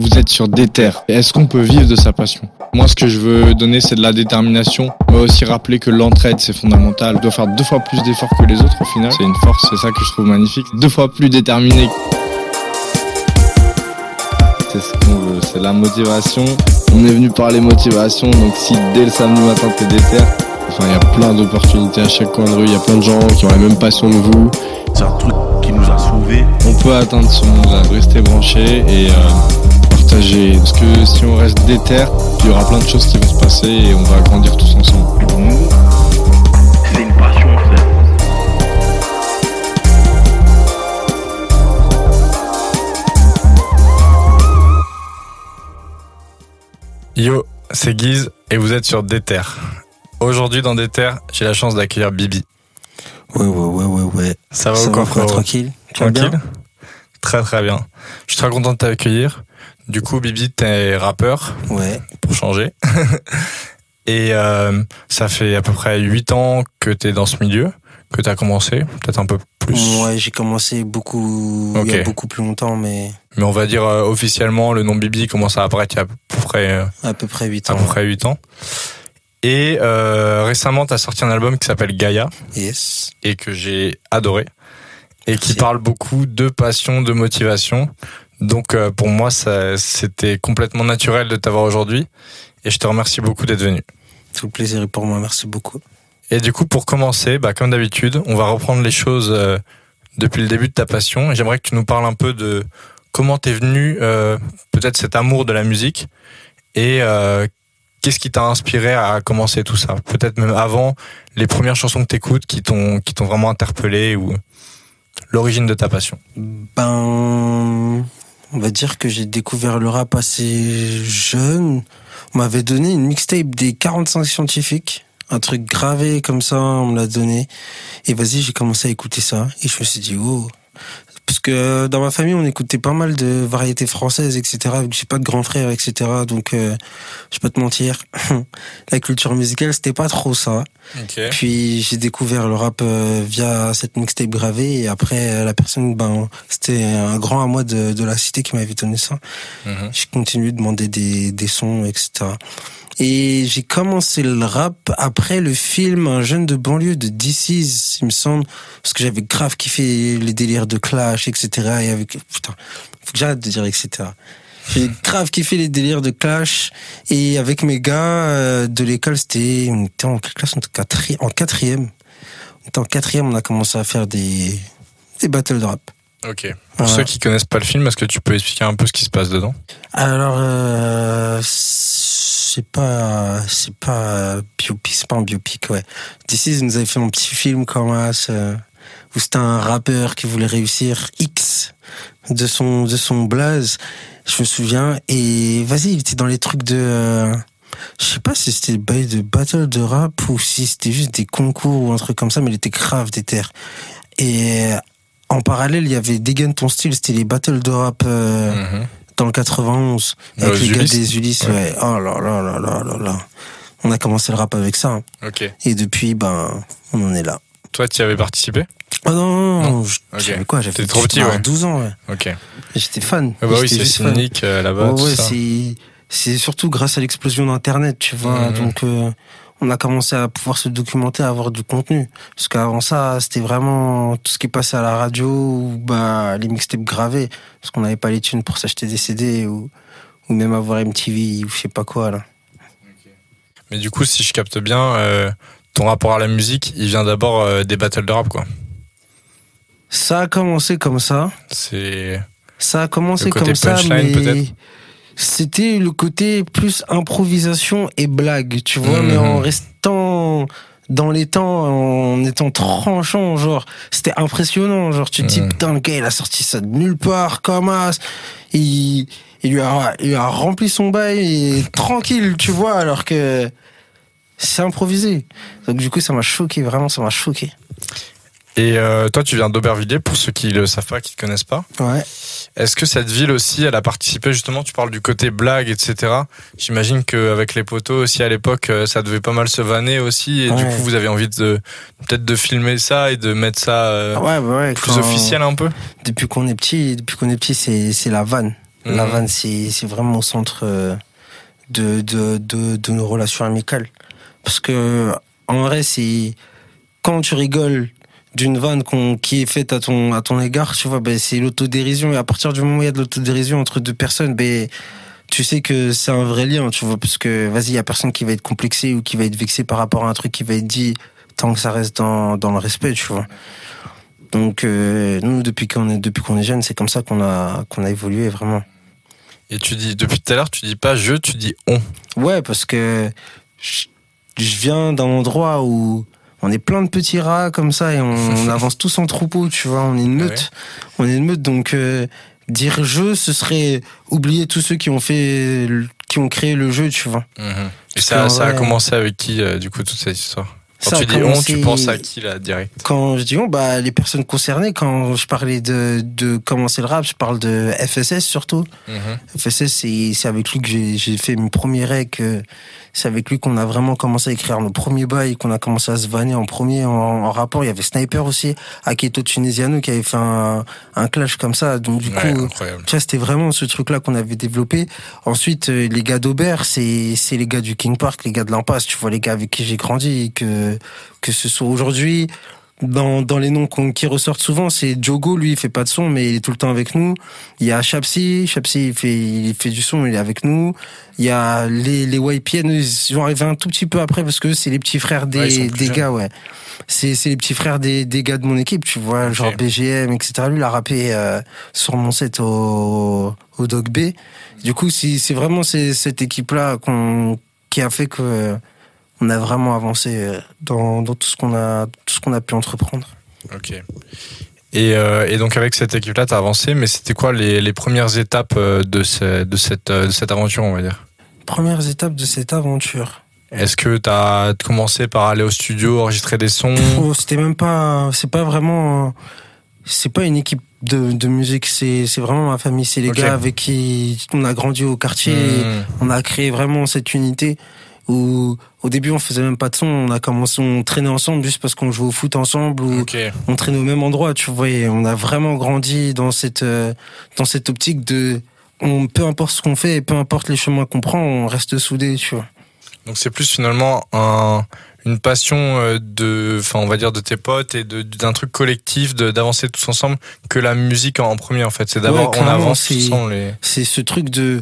Vous êtes sur des terres. Est-ce qu'on peut vivre de sa passion? Moi, ce que je veux donner, c'est de la détermination, mais aussi rappeler que l'entraide, c'est fondamental. On doit faire deux fois plus d'efforts que les autres au final. C'est une force, c'est ça que je trouve magnifique. Deux fois plus déterminé. C'est ce qu'on veut, c'est la motivation. On est venu parler motivation, donc si dès le samedi matin t'es déter, enfin il y a plein d'opportunités à chaque coin de rue, il y a plein de gens qui ont la même passion que vous. C'est un truc qui nous a sauvés. On peut atteindre son monde, rester branché et euh, partager. Parce que si on reste déter, il y aura plein de choses qui vont se passer et on va grandir tous ensemble. Pour nous, c'est une passion, frère. Yo, c'est Guise et vous êtes sur Déter. Aujourd'hui dans Déter, j'ai la chance d'accueillir Bibi. Ouais, ouais, ouais, ouais, ouais. Ça va Ça ou quoi frère, tranquille Tranquille bien Très très bien. Je suis très content de t'accueillir. Du coup, Bibi, t'es rappeur, Ouais. pour changer. et euh, ça fait à peu près 8 ans que t'es dans ce milieu, que t'as commencé, peut-être un peu plus. Ouais, j'ai commencé beaucoup, il y a Ok. beaucoup plus longtemps, mais Mais on va dire euh, officiellement, le nom Bibi commence à apparaître il y a à peu près, euh, à peu près 8 à ans. peu près 8 ans. Et euh, récemment, t'as sorti un album qui s'appelle Gaïa. Yes. et que j'ai adoré et qui parle beaucoup de passion, de motivation. Donc euh, pour moi, c'était complètement naturel de t'avoir aujourd'hui et je te remercie beaucoup d'être venu. Tout le plaisir est pour moi, merci beaucoup. Et du coup, pour commencer, bah, comme d'habitude, on va reprendre les choses euh, depuis le début de ta passion et j'aimerais que tu nous parles un peu de comment t'es venu, peut-être cet amour de la musique et qu'est-ce qui t'a inspiré à commencer tout ça? Peut-être même avant les premières chansons que t'écoutes qui t'ont qui t'ont vraiment interpellé ou l'origine de ta passion? Ben, on va dire que j'ai découvert le rap assez jeune. On m'avait donné une mixtape des 45 scientifiques. Un truc gravé comme ça, on me l'a donné. Et vas-y, j'ai commencé à écouter ça. Et je me suis dit, oh. Parce que dans ma famille, on écoutait pas mal de variétés françaises, etc. J'ai pas de grand frère, etc. Donc, euh, je pas te mentir. La culture musicale, c'était pas trop ça. Puis j'ai découvert le rap euh, via cette mixtape gravée et après euh, la personne, ben c'était un grand à moi de, de la cité qui m'avait donné ça. Mhm. J'ai continué de demander des, des sons, etc. Et j'ai commencé le rap après le film Un jeune de banlieue de DC's, il me semble, parce que j'avais grave kiffé les délires de Clash, etc. Et avec putain, faut que j'arrête de dire etc. J'ai grave kiffé les délires de Clash et avec mes gars euh, de l'école, c'était on était en classe en quatri- en quatrième. On était en quatrième, on a commencé à faire des des battles de rap. Ok. Pour ceux qui connaissent pas le film, est-ce que tu peux expliquer un peu ce qui se passe dedans? Alors, euh, c'est pas, c'est pas biopic, c'est pas un biopic, ouais. D'ici, nous avait fait mon petit film comme euh, où c'était un rappeur qui voulait réussir X de son, de son blaze. Je me souviens. Et vas-y, il était dans les trucs de, euh, je sais pas si c'était des de battle de rap ou si c'était juste des concours ou un truc comme ça, mais il était grave déter. Et en parallèle, il y avait Dégaine ton style, c'était les battles de rap, euh, Mhm. Dans le 91 Ouais, avec aux les gars Ulysses. des Ulysses Ouais. ouais. oh là là là là là là on a commencé le rap avec ça hein. Et depuis ben on en est là Toi, tu y avais participé? Oh non non, j'avais quoi j'avais trop petit, j'étais ouais. 12 ans ouais Ok. j'étais fan Ah bah oui, c'est cynique euh, là-bas. Ouais, c'est c'est surtout grâce à l'explosion d'internet tu vois Mhm. donc euh, on a commencé à pouvoir se documenter à avoir du contenu parce qu'avant ça c'était vraiment tout ce qui passait à la radio ou bah les mixtapes gravés parce qu'on n'avait pas les thunes pour s'acheter des CD ou ou même avoir MTV ou je sais pas quoi là Mais du coup, si je capte bien, euh, ton rapport à la musique, il vient d'abord euh, des battles de rap, quoi. Ça a commencé comme ça. C'est. Ça a commencé Le côté comme ça, mais c'était le côté plus improvisation et blague, tu vois, Mhm. mais en restant dans les temps, en étant tranchant, genre, c'était impressionnant, genre, tu te dis, Mhm. putain, le gars, il a sorti ça de nulle part, comme as, il, il lui a, il a rempli son bail et tranquille, tu vois, alors que c'est improvisé. Donc, du coup, ça m'a choqué, vraiment, ça m'a choqué. Et euh, toi, tu viens d'Aubervilliers, pour ceux qui le savent pas, qui ne connaissent pas. Ouais. Est-ce que cette ville aussi, elle a participé justement Tu parles du côté blague, etc. J'imagine qu'avec les poteaux aussi à l'époque, euh, ça devait pas mal se vanner aussi, et du coup, vous avez envie de peut-être de filmer ça et de mettre ça euh, Ouais, bah ouais. plus officiel un peu. Depuis qu'on est petit, depuis qu'on est petit, c'est c'est la vanne. La Mhm. vanne, c'est c'est vraiment au centre de de de, de nos relations amicales. Parce que en vrai, c'est quand tu rigoles d'une vanne qu'on qui est faite à ton à ton égard, tu vois, ben c'est l'autodérision. Et à partir du moment où il y a de l'autodérision entre deux personnes, ben tu sais que c'est un vrai lien, tu vois, parce que vas-y, il y a personne qui va être complexé ou qui va être vexé par rapport à un truc qui va être dit tant que ça reste dans dans le respect, tu vois. Donc euh, nous, depuis qu'on est depuis qu'on est jeune, c'est comme ça qu'on a qu'on a évolué vraiment. Et tu dis depuis tout à l'heure, tu dis pas je, tu dis on. Ouais, parce que je, je viens d'un endroit où on est plein de petits rats comme ça et on, on avance tous en troupeau, tu vois. On est une meute, on est une meute, donc euh, dire je, ce serait oublier tous ceux qui ont fait, qui ont créé le jeu, tu vois. Et Parce ça, a commencé avec qui, euh, du coup, toute cette histoire Quand tu dis on, tu penses à qui là direct Quand je dis on, bah les personnes concernées, quand je parlais de de commencer le rap, je parle de FSS surtout. FSS, c'est avec lui que j'ai j'ai fait mes premiers rec. C'est avec lui qu'on a vraiment commencé à écrire nos premiers bails, qu'on a commencé à se vanner en premier en, en rapport. Il y avait Sniper aussi, Aketo Tunisiano qui avait fait un, un clash comme ça. Donc du Ouais, coup, incroyable. tu vois, c'était vraiment ce truc-là qu'on avait développé. Ensuite, euh, les gars d'Aubert, c'est c'est les gars du King Park, les gars de l'Impasse. Tu vois, les gars avec qui j'ai grandi, que que ce soit aujourd'hui. Dans, dans les noms qui ressortent souvent, c'est Jogo, lui, il fait pas de son, mais il est tout le temps avec nous. Il y a Chapsi, Chapsi, il fait, il fait du son, il est avec nous. Il y a les, les YPN, ils sont arrivés un tout petit peu après parce que c'est les petits frères des, des jeunes. gars, ouais. C'est, c'est les petits frères des, des gars de mon équipe, tu vois, genre BGM, etc. Lui, il a rappé euh, sur mon set au, au Dog B. Du coup, c'est, c'est vraiment cette équipe-là qu'on, qui a fait que on a vraiment avancé euh, dans, dans tout ce qu'on a, tout ce qu'on a pu entreprendre. Ok. Et, euh, et donc avec cette équipe-là, t'as avancé, mais c'était quoi les, les premières étapes euh, de, ce- de, cette, de cette aventure, on va dire? Premières étapes de cette aventure. Est-ce que t'as commencé par aller au studio, enregistrer des sons? Oh, c'était même pas c'est pas vraiment c'est pas une équipe de, de musique c'est c'est vraiment ma famille c'est les gars avec qui on a grandi au quartier Hmm. on a créé vraiment cette unité où au début on faisait même pas de son on a commencé on traînait ensemble juste parce qu'on jouait au foot ensemble ou on traînait au même endroit tu vois et on a vraiment grandi dans cette euh, dans cette optique de on peu importe ce qu'on fait et peu importe les chemins qu'on prend on reste soudés tu vois Donc c'est plus finalement un, une passion euh, de, enfin on va dire de tes potes et d'un truc collectif, d'avancer tous ensemble, que la musique en, en premier en fait. C'est d'abord Ouais, on avance ensemble. Les... c'est ce truc de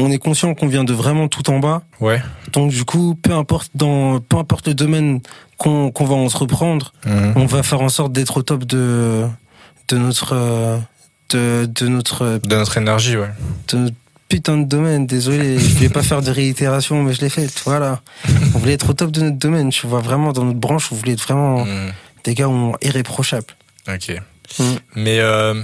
on est conscient qu'on vient de vraiment tout en bas Ouais. Donc du coup, peu importe dans peu importe le domaine qu'on qu'on va entreprendre, Mhm. on va faire en sorte d'être au top de de notre euh, de, de notre De notre énergie, ouais. de notre putain de domaine. Désolé, je vais pas faire de réitération, mais je l'ai fait. Voilà. On voulait être au top de notre domaine. Tu vois vraiment dans notre branche, on voulait être vraiment Mhm. des gars irréprochables. Ok. Mhm. Mais euh,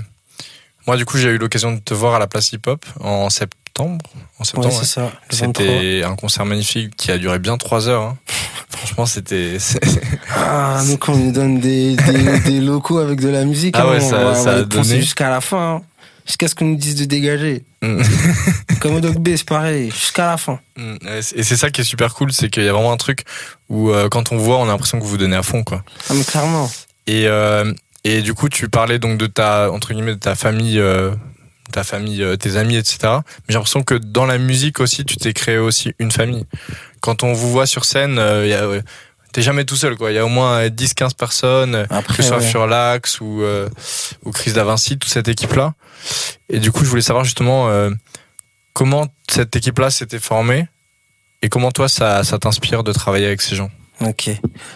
moi, du coup, j'ai eu l'occasion de te voir à la place hip-hop en septembre. En septembre. c'est ouais. ça. le 23. C'était un concert magnifique qui a duré bien trois heures. hein. Franchement, c'était. Ah, nous quand on nous donne des, des, des locaux avec de la musique, Ah hein, ouais, on ça- on va a donné. jusqu'à la fin, hein. jusqu'à ce qu'on nous dise de dégager. Mm. Comme au Dog B, c'est pareil, jusqu'à la fin. Mm, Et c'est ça qui est super cool, c'est qu'il y a vraiment un truc où euh, quand on voit, on a l'impression que vous vous donnez à fond, quoi. Ah, mais clairement. Et euh, et du coup, tu parlais donc de ta entre guillemets de ta famille, euh, ta famille, euh, tes amis, etc. Mais j'ai l'impression que dans la musique aussi, tu t'es créé aussi une famille. Quand on vous voit sur scène, euh, il y a, t'es jamais tout seul, quoi. Il y a au moins 10-15 personnes, euh, Après, que ce soit ouais. Furlax ou euh, ou Chris Davinci, toute cette équipe-là. Et du coup, je voulais savoir justement euh, comment cette équipe-là s'était formée et comment toi ça ça t'inspire de travailler avec ces gens? Ok.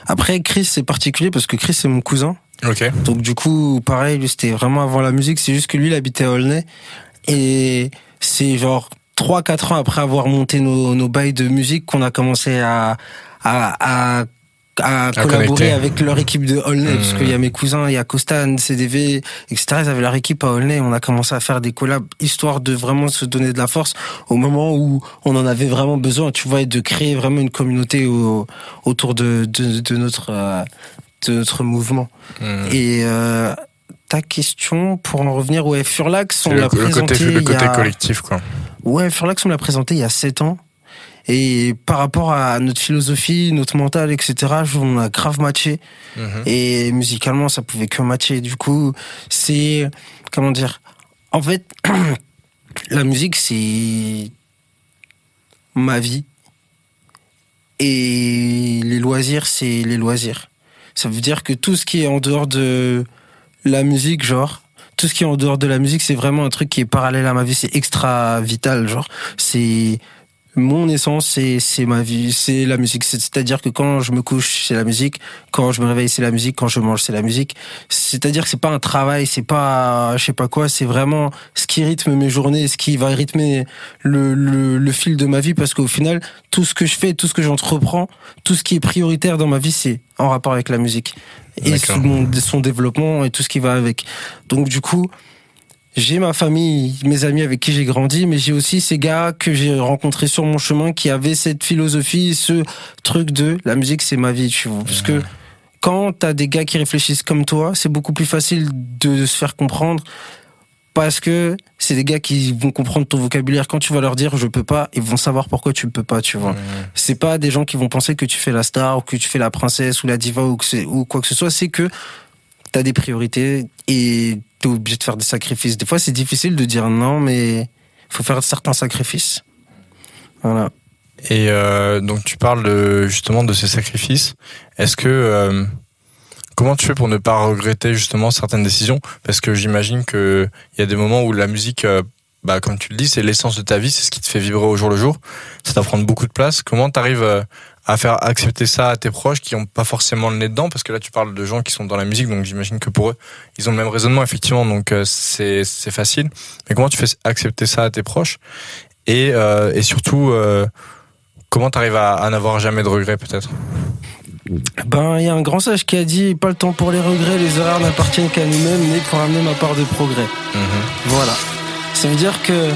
Après, Chris, c'est particulier parce que Chris, c'est mon cousin. Ok. Donc, du coup, pareil, lui, c'était vraiment avant la musique. C'est juste que lui, il habitait à Aulnay. Et c'est genre 3-4 ans après avoir monté nos, nos bails de musique qu'on a commencé à, à, à, à collaborer connecter. avec leur équipe de Aulnay. Mhm. Parce qu'il y a mes cousins, il y a Costan, CDV, etc. Ils avaient leur équipe à Aulnay. On a commencé à faire des collabs histoire de vraiment se donner de la force au moment où on en avait vraiment besoin, tu vois, et de créer vraiment une communauté au- autour de, de, de notre, euh, de notre mouvement. Mhm. Et euh, ta question, pour en revenir, ouais, Furlax, on l'a le côté, présenté le il y côté a... collectif, quoi. Ouais, Furlax, on l'a présenté il y a 7 ans. Et par rapport à notre philosophie, notre mental, etc., on a grave matché. Mhm. Et musicalement, ça pouvait que matcher. Du coup, c'est... Comment dire En fait, la musique, c'est ma vie. Et les loisirs, c'est les loisirs. Ça veut dire que tout ce qui est en dehors de la musique, genre, tout ce qui est en dehors de la musique, c'est vraiment un truc qui est parallèle à ma vie. C'est extra vital, genre. C'est mon essence, c'est c'est ma vie, c'est la musique. C'est- C'est-à-dire que quand je me couche, c'est la musique. Quand je me réveille, c'est la musique. Quand je mange, c'est la musique. C'est-à-dire que c'est pas un travail, c'est pas je sais pas quoi. C'est vraiment ce qui rythme mes journées, ce qui va rythmer le, le, le fil de ma vie. Parce qu'au final, tout ce que je fais, tout ce que j'entreprends, tout ce qui est prioritaire dans ma vie, c'est en rapport avec la musique et son, son développement et tout ce qui va avec. Donc du coup, j'ai ma famille, mes amis avec qui j'ai grandi, mais j'ai aussi ces gars que j'ai rencontrés sur mon chemin qui avaient cette philosophie, ce truc de la musique, c'est ma vie, tu vois. Parce que quand t'as des gars qui réfléchissent comme toi, c'est beaucoup plus facile de se faire comprendre parce que c'est des gars qui vont comprendre ton vocabulaire. Quand tu vas leur dire je peux pas, ils vont savoir pourquoi tu peux pas, tu vois. C'est pas des gens qui vont penser que tu fais la star ou que tu fais la princesse ou la diva ou, que ou quoi que ce soit. C'est que t'as des priorités et t'es obligé de faire des sacrifices. Des fois, c'est difficile de dire non, mais faut faire certains sacrifices. Voilà. Et euh, donc tu parles justement de ces sacrifices. Est-ce que euh, comment tu fais pour ne pas regretter justement certaines décisions? Parce que j'imagine que il y a des moments où la musique, euh, bah comme tu le dis, c'est l'essence de ta vie, c'est ce qui te fait vibrer au jour le jour. Ça doit prendre beaucoup de place. Comment tu arrives à faire accepter ça à tes proches qui ont pas forcément le nez dedans Parce que là tu parles de gens qui sont dans la musique, donc j'imagine que pour eux ils ont le même raisonnement effectivement, donc euh, c'est c'est facile. Mais comment tu fais accepter ça à tes proches? Et, euh, et surtout, euh, comment t'arrives à, à n'avoir jamais de regrets peut-être? Ben, il y a un grand sage qui a dit pas le temps pour les regrets, les erreurs n'appartiennent qu'à nous-mêmes, mais pour amener ma part de progrès. Voilà. Ça veut dire que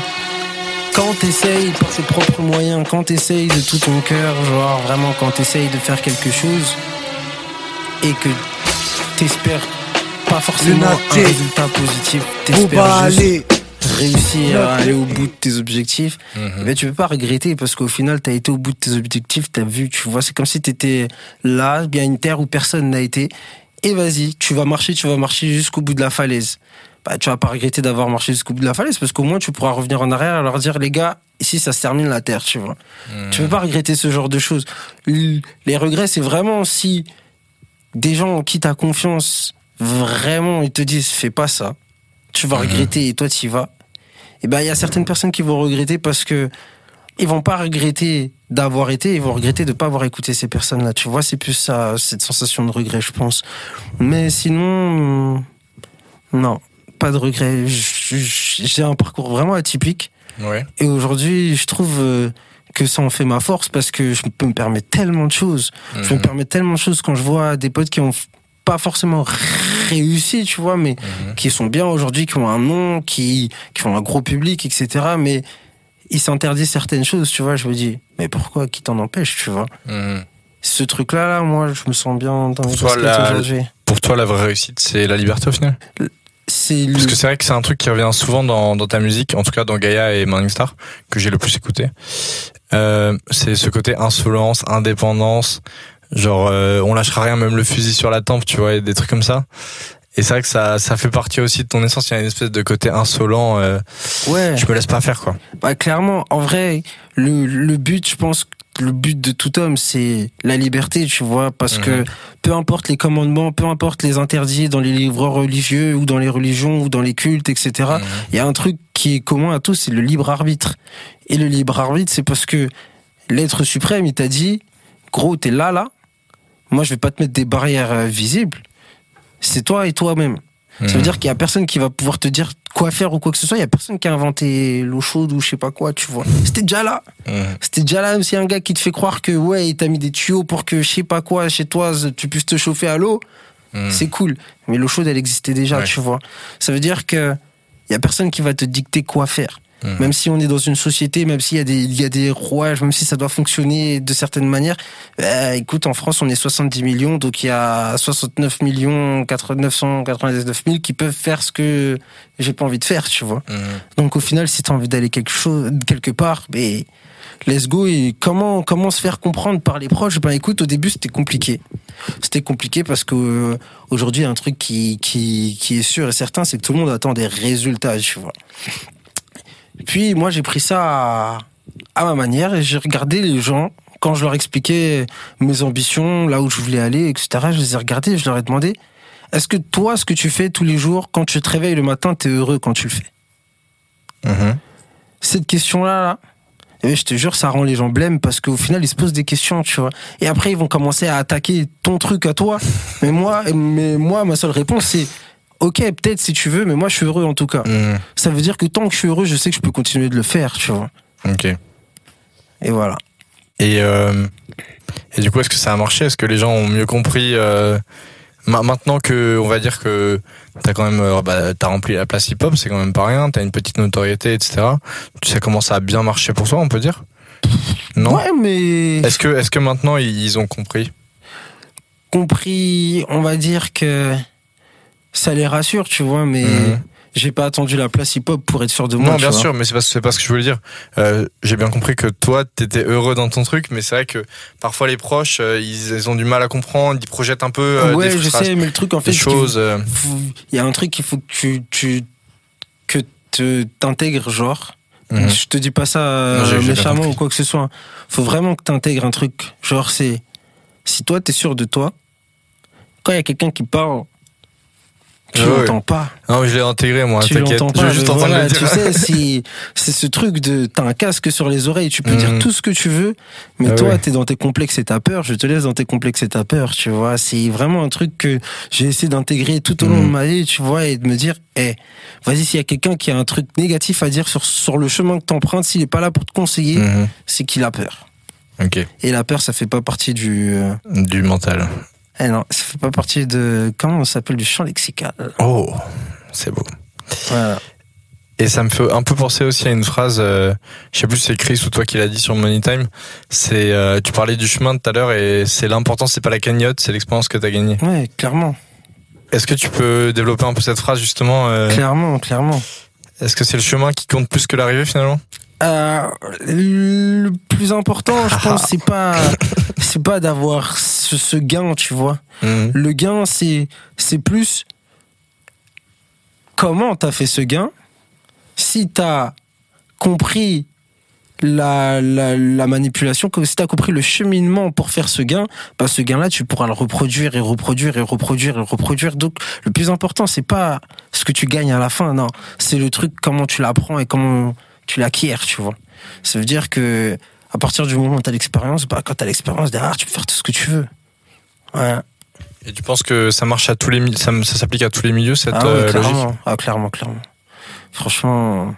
quand t'essayes par tes propres moyens, quand t'essayes de tout ton cœur, genre vraiment quand t'essayes de faire quelque chose et que t'espères pas forcément un résultat positif, t'espères pas juste aller. réussir à aller au bout de tes objectifs, Mhm. mais tu peux pas regretter parce qu'au final, t'as été au bout de tes objectifs, t'as vu, tu vois, c'est comme si t'étais là, bien une terre où personne n'a été. Et vas-y, tu vas marcher, tu vas marcher jusqu'au bout de la falaise. Bah, tu vas pas regretter d'avoir marché jusqu'au bout de la falaise parce qu'au moins tu pourras revenir en arrière et leur dire, les gars, ici ça se termine la terre, tu vois. Tu peux pas regretter ce genre de choses. Les regrets, c'est vraiment si des gens en qui t'as confiance, vraiment, ils te disent, fais pas ça. Tu vas Mhm. regretter et toi, tu y vas. Et ben, il y a certaines personnes qui vont regretter parce que ils vont pas regretter d'avoir été, ils vont regretter de pas avoir écouté ces personnes-là. Tu vois, c'est plus ça, cette sensation de regret, je pense. Mais sinon, hum, non, pas de regret. Je- je- J'ai un parcours vraiment atypique. Ouais. Et aujourd'hui, je trouve euh, que ça en fait ma force parce que je peux me permettre tellement de choses. Je me Mhm. permets tellement de choses quand je vois des potes qui ont pas forcément réussi, tu vois, mais Mhm. qui sont bien aujourd'hui, qui ont un nom, qui, qui ont un gros public, etc. Mais ils s'interdisent certaines choses, tu vois. Je me dis, mais pourquoi Qui t'en empêche, tu vois? Mhm. Ce truc-là, là, moi, je me sens bien dans les Pour toi, baskets la-. Pour toi, la vraie réussite, c'est la liberté au final? C'est le... Parce que c'est vrai que c'est un truc qui revient souvent dans, dans ta musique, en tout cas dans Gaia et Morning Star, que j'ai le plus écouté. Euh, c'est ce côté insolence, indépendance, genre euh, on lâchera rien, même le fusil sur la tempe, tu vois, et des trucs comme ça. Et c'est vrai que ça, ça fait partie aussi de ton essence. Il y a une espèce de côté insolent. euh, Ouais. je me laisse pas faire, quoi. Bah, clairement, en vrai, le, le but, je pense, le but de tout homme, c'est la liberté, tu vois, parce Mhm. que peu importe les commandements, peu importe les interdits dans les livres religieux ou dans les religions ou dans les cultes, etc. Mhm. Il y a un truc qui est commun à tous, c'est le libre arbitre. Et le libre arbitre, c'est parce que l'être suprême, il t'a dit, gros, t'es là, là. Moi, je vais pas te mettre des barrières euh, visibles. C'est toi et toi-même. Ça veut Mhm. dire qu'il y a personne qui va pouvoir te dire quoi faire ou quoi que ce soit. Il y a personne qui a inventé l'eau chaude ou je sais pas quoi, tu vois. C'était déjà là. C'était déjà là. Même s'il y a un gars qui te fait croire que ouais, il t'a mis des tuyaux pour que je sais pas quoi chez toi, tu puisses te chauffer à l'eau, Mhm. c'est cool. Mais l'eau chaude, elle existait déjà, Ouais. tu vois. Ça veut dire que il y a personne qui va te dicter quoi faire. Mhm. Même si on est dans une société, même s'il y a des, il y a des rouages, même si ça doit fonctionner de certaines manières. euh, écoute, en France, on est 70 millions, donc il y a 69 millions 999 000 qui peuvent faire ce que j'ai pas envie de faire, tu vois. Mhm. Donc au final, si tu as envie d'aller quelque chose, quelque part, mais let's go. Et comment comment se faire comprendre par les proches? Ben écoute, au début c'était compliqué. C'était compliqué parce que euh, aujourd'hui, un truc qui qui qui est sûr et certain, c'est que tout le monde attend des résultats, tu vois. Puis moi, j'ai pris ça à, à ma manière et j'ai regardé les gens quand je leur expliquais mes ambitions, là où je voulais aller, etc. Je les ai regardés, et je leur ai demandé est-ce que toi, ce que tu fais tous les jours, quand tu te réveilles le matin, t'es heureux quand tu le fais? Mhm. cette question-là, là, eh, je te jure, ça rend les gens blêmes parce qu'au final, ils se posent des questions, tu vois. Et après, ils vont commencer à attaquer ton truc à toi. mais moi, mais moi, ma seule réponse, c'est Ok, peut-être si tu veux, mais moi, je suis heureux en tout cas. Mhm. Ça veut dire que tant que je suis heureux, je sais que je peux continuer de le faire, tu vois. Ok. Et voilà. Et, euh, et du coup, est-ce que ça a marché? Est-ce que les gens ont mieux compris euh, ma- Maintenant que, on va dire que t'as quand même, euh, bah, t'as rempli la place hip-hop, c'est quand même pas rien. T'as une petite notoriété, etc. Tu sais comment ça a bien marché pour toi, on peut dire? Non? Ouais, mais Est-ce que, est-ce que maintenant ils ont compris? Compris, on va dire que ça les rassure, tu vois, mais Mhm. j'ai pas attendu la place hip-hop pour être sûr de moi. Non, bien vois. sûr, mais c'est pas, c'est pas ce que je voulais dire. Euh, J'ai bien compris que toi, t'étais heureux dans ton truc, mais c'est vrai que parfois les proches, euh, ils, ils ont du mal à comprendre, ils projettent un peu euh, ouais, des, je sais, mais le truc, en fait, choses. euh, il y a un truc qu'il faut que tu, tu que te t'intègres genre mhm. je te dis pas ça Non, méchamment ou quoi que ce soit faut vraiment que t'intègres un truc genre c'est si toi t'es sûr de toi quand il y a quelqu'un qui parle tu Ah l'entends pas Non, mais je l'ai intégré moi. tu l'entends je pas vais juste voilà, dire. tu sais si c'est ce truc de t'as un casque sur les oreilles tu peux dire tout ce que tu veux mais Ah toi ouais. t'es dans tes complexes et ta peur je te laisse dans tes complexes et ta peur tu vois c'est vraiment un truc que j'ai essayé d'intégrer tout au long de ma vie tu vois et de me dire eh vas-y s'il y a quelqu'un qui a un truc négatif à dire sur sur le chemin que t'empruntes s'il est pas là pour te conseiller Mhm. c'est qu'il a peur Ok, et la peur ça fait pas partie du euh, du mental. Eh non ça fait pas partie de comment ça s'appelle du champ lexical? Oh, c'est beau. voilà Et ça me fait un peu penser aussi à une phrase, euh, je sais plus si c'est Chris ou toi qui l'a dit sur Money Time. C'est, euh, tu parlais du chemin tout à l'heure et c'est l'important, c'est pas la cagnotte, c'est l'expérience que t'as gagnée. ouais clairement Est-ce que tu peux développer un peu cette phrase justement euh, clairement clairement Est-ce que c'est le chemin qui compte plus que l'arrivée finalement? Euh, le plus important, je pense, c'est pas, c'est pas d'avoir ce, ce gain, tu vois. Mhm. Le gain, c'est, c'est plus comment t'as fait ce gain. Si t'as compris la, la, la manipulation, si t'as compris le cheminement pour faire ce gain, bah ce gain-là, tu pourras le reproduire et reproduire et reproduire et reproduire. Donc, le plus important, c'est pas ce que tu gagnes à la fin, non. C'est le truc, comment tu l'apprends et comment tu l'acquiers, tu vois. Ça veut dire que, à partir du moment où t'as l'expérience, bah, quand t'as l'expérience derrière, tu peux faire tout ce que tu veux. Ouais. Et tu penses que ça marche à tous les, ça, ça s'applique à tous les milieux cette Ah, euh, logique clairement. Ah, clairement, clairement. Franchement,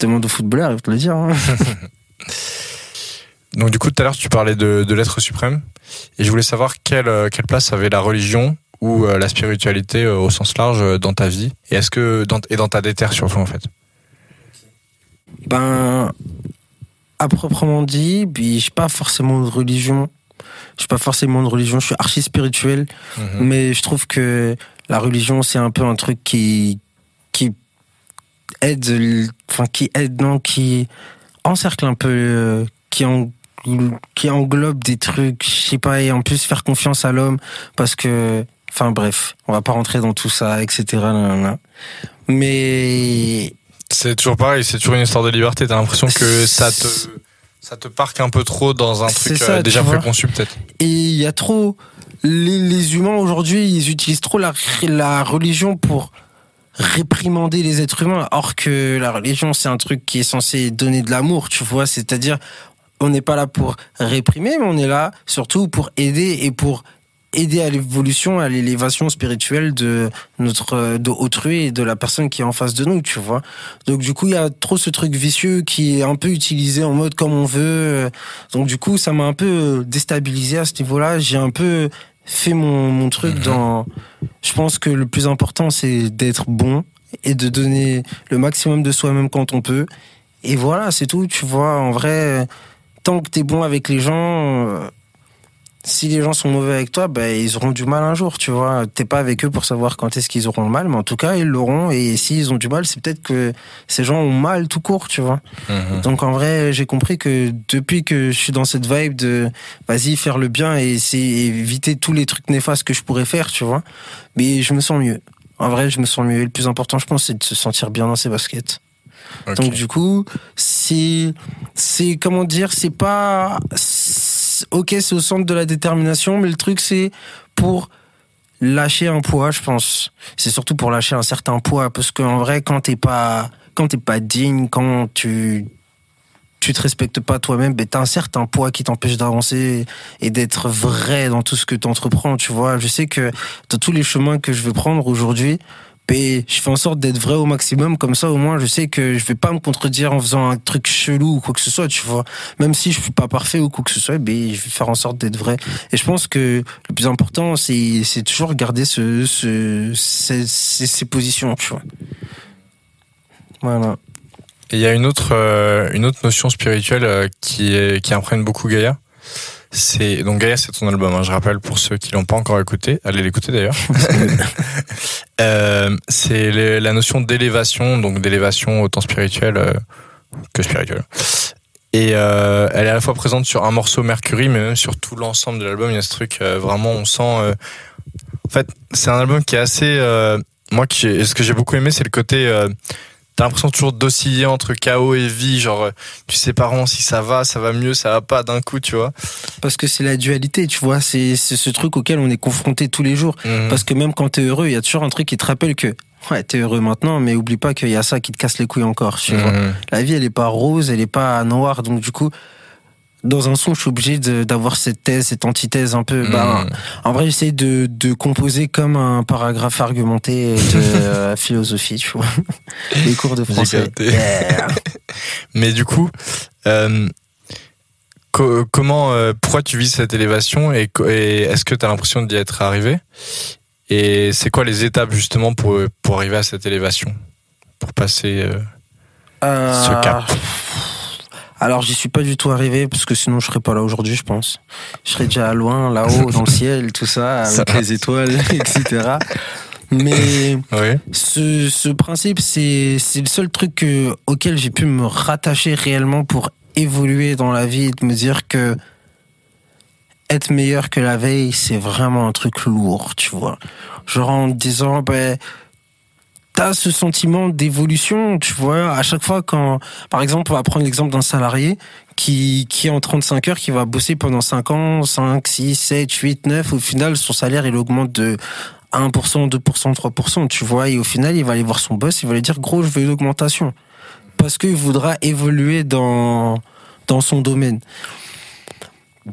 demande aux footballeurs, ils vont te le dire. hein. Donc du coup, tout à l'heure, tu parlais de, de l'être suprême, et je voulais savoir quelle, euh, quelle place avait la religion ou euh, la spiritualité euh, au sens large euh, dans ta vie, et est-ce que dans, et dans ta déterre surtout en fait? Ben, à proprement dit, puis j'ai pas forcément de religion. Je suis pas forcément de religion, je suis archi spirituel, Mhm. mais je trouve que la religion c'est un peu un truc qui qui aide, enfin qui aide non, qui encercle un peu, euh, qui en qui englobe des trucs, je sais pas, et en plus faire confiance à l'homme parce que, enfin bref, on va pas rentrer dans tout ça, etc. nanana. Mais C'est toujours pareil, c'est toujours une histoire de liberté. T'as l'impression que ça te, ça te parque un peu trop dans un truc ça, euh, déjà préconçu peut-être. Et il y a trop. Les, les humains aujourd'hui, ils utilisent trop la, la religion pour réprimander les êtres humains. Or que la religion, c'est un truc qui est censé donner de l'amour, tu vois. C'est-à-dire, on n'est pas là pour réprimer, mais on est là surtout pour aider et pour aider à l'évolution, à l'élévation spirituelle de notre, de autrui et de la personne qui est en face de nous, tu vois. Donc du coup, il y a trop ce truc vicieux qui est un peu utilisé en mode comme on veut. Donc du coup, ça m'a un peu déstabilisé à ce niveau-là. J'ai un peu fait mon, mon truc Mhm. dans... Je pense que le plus important, c'est d'être bon et de donner le maximum de soi-même quand on peut. Et voilà, c'est tout. Tu vois, en vrai, tant que t'es bon avec les gens, euh, si les gens sont mauvais avec toi, ben, ils auront du mal un jour, tu vois. T'es pas avec eux pour savoir quand est-ce qu'ils auront le mal, mais en tout cas, ils l'auront. Et s'ils ont du mal, c'est peut-être que ces gens ont mal tout court, tu vois. Mhm. Donc en vrai, j'ai compris que depuis que je suis dans cette vibe de vas-y faire le bien et essayer éviter tous les trucs néfastes que je pourrais faire, tu vois. Mais je me sens mieux. En vrai, je me sens mieux. Et le plus important, je pense, c'est de se sentir bien dans ses baskets. Donc du coup, c'est c'est comment dire, c'est pas OK, c'est au centre de la détermination, mais le truc c'est pour lâcher un poids, je pense. C'est surtout pour lâcher un certain poids parce qu'en vrai quand t'es pas quand t'es pas digne, quand tu tu te respectes pas toi-même, ben t'as un certain poids qui t'empêche d'avancer et d'être vrai dans tout ce que t'entreprends, tu vois. Je sais que dans tous les chemins que je vais prendre aujourd'hui, ben, je fais en sorte d'être vrai au maximum, comme ça au moins je sais que je vais pas me contredire en faisant un truc chelou ou quoi que ce soit, tu vois. Même si je suis pas parfait ou quoi que ce soit, ben, je vais faire en sorte d'être vrai. Et je pense que le plus important, c'est, toujours garder ce, ce, ces, ces, positions, tu vois. Voilà. Et il y a une autre, euh, une autre notion spirituelle euh, qui, est, qui imprègne beaucoup Gaïa. C'est donc Gaïa, c'est ton album. hein, je rappelle pour ceux qui l'ont pas encore écouté, allez l'écouter d'ailleurs. Euh, c'est la notion d'élévation, donc d'élévation autant spirituelle euh, que spirituelle. Et euh, elle est à la fois présente sur un morceau Mercury, mais même sur tout l'ensemble de l'album. Il y a ce truc vraiment, on sent. En fait, c'est un album qui est assez. Moi, qui ce que j'ai beaucoup aimé, c'est le côté. T'as l'impression toujours d'osciller entre chaos et vie, genre euh, tu sais pas vraiment si ça va, ça va mieux, ça va pas d'un coup, tu vois. Parce que c'est la dualité, tu vois. C'est, ce truc auquel on est confronté tous les jours. Mhm. Parce que même quand t'es heureux, il y a toujours un truc qui te rappelle que, ouais, t'es heureux maintenant, mais oublie pas qu'il y a ça qui te casse les couilles encore, tu vois. Mhm. La vie, elle est pas rose, elle est pas noire, donc du coup, dans un son, je suis obligé d'avoir cette thèse, cette antithèse un peu. Ben, Mhm. en vrai, j'essaie de, de composer comme un paragraphe argumenté de euh, philosophie, tu vois. Les cours de français. Yeah. Mais du coup, euh, co- comment, euh, pourquoi tu vis cette élévation et, est-ce que tu as l'impression d'y être arrivé? Et c'est quoi les étapes justement pour, pour arriver à cette élévation? Pour passer. Ce cap. Alors, j'y suis pas du tout arrivé parce que sinon, je serais pas là aujourd'hui, je pense. Je serais déjà loin, là-haut, dans le ciel, tout ça, avec les étoiles, etc. Mais Oui. ce, ce principe, c'est le seul truc que, auquel j'ai pu me rattacher réellement pour évoluer dans la vie et de me dire que être meilleur que la veille, c'est vraiment un truc lourd, tu vois. Genre en disant, ben, t'as ce sentiment d'évolution, tu vois, à chaque fois quand, par exemple, on va prendre l'exemple d'un salarié qui, qui est en 35 heures, qui va bosser pendant 5 ans, 5, 6, 7, 8, 9, au final, son salaire, il augmente de 1%, 2%, 3%, tu vois, et au final, il va aller voir son boss, il va lui dire, gros, je veux une augmentation. Parce qu'il voudra évoluer dans, dans son domaine.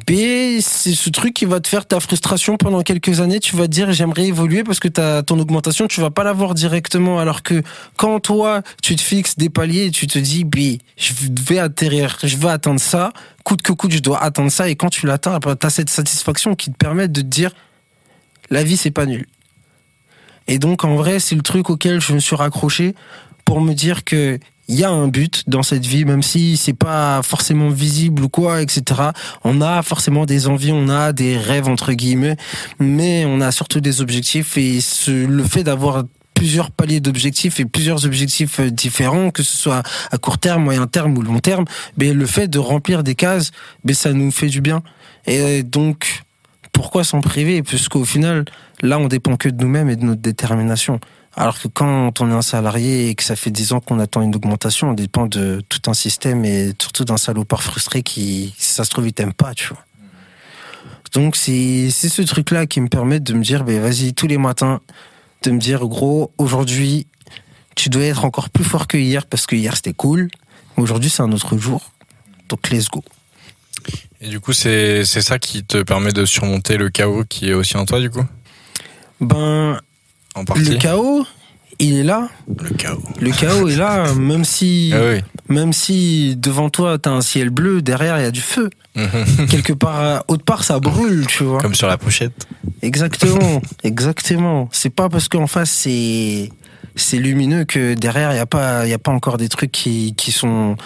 B, c'est ce truc qui va te faire ta frustration pendant quelques années. Tu vas te dire, j'aimerais évoluer parce que ton augmentation, tu vas pas l'avoir directement. Alors que quand toi, tu te fixes des paliers tu te dis, B, je vais atterrir, je vais atteindre ça, coûte que coûte, je dois atteindre ça. Et quand tu l'atteins, tu as cette satisfaction qui te permet de te dire, la vie, c'est pas nul. Et donc, en vrai, c'est le truc auquel je me suis raccroché pour me dire que il y a un but dans cette vie, même si c'est pas forcément visible ou quoi, etc. On a forcément des envies, on a des rêves entre guillemets, mais on a surtout des objectifs et ce, le fait d'avoir plusieurs paliers d'objectifs et plusieurs objectifs euh, différents, que ce soit à court terme, moyen terme ou long terme, mais le fait de remplir des cases, ben ça nous fait du bien. Et donc, pourquoi s'en priver? Puisqu'au final, là, on dépend que de nous-mêmes et de notre détermination. Alors que quand on est un salarié et que ça fait 10 ans qu'on attend une augmentation, on dépend de tout un système et surtout d'un salopard frustré qui, si ça se trouve, il t'aime pas, tu vois. Donc c'est c'est ce truc-là qui me permet de me dire, ben vas-y, tous les matins, de me dire, gros, aujourd'hui, tu dois être encore plus fort que hier parce que hier c'était cool. mais Aujourd'hui, c'est un autre jour. Donc let's go. Et du coup, c'est c'est ça qui te permet de surmonter le chaos qui est aussi en toi, du coup? Ben, En partie. le chaos, il est là. Le chaos. Le chaos est là, même si, Ah oui. même si devant toi t'as un ciel bleu, derrière il y a du feu. Mhm. Quelque part, autre part ça brûle, tu vois. Comme sur la pochette. Exactement, exactement. C'est pas parce qu'en face c'est c'est lumineux que derrière il y a pas il y a pas encore des trucs qui qui sont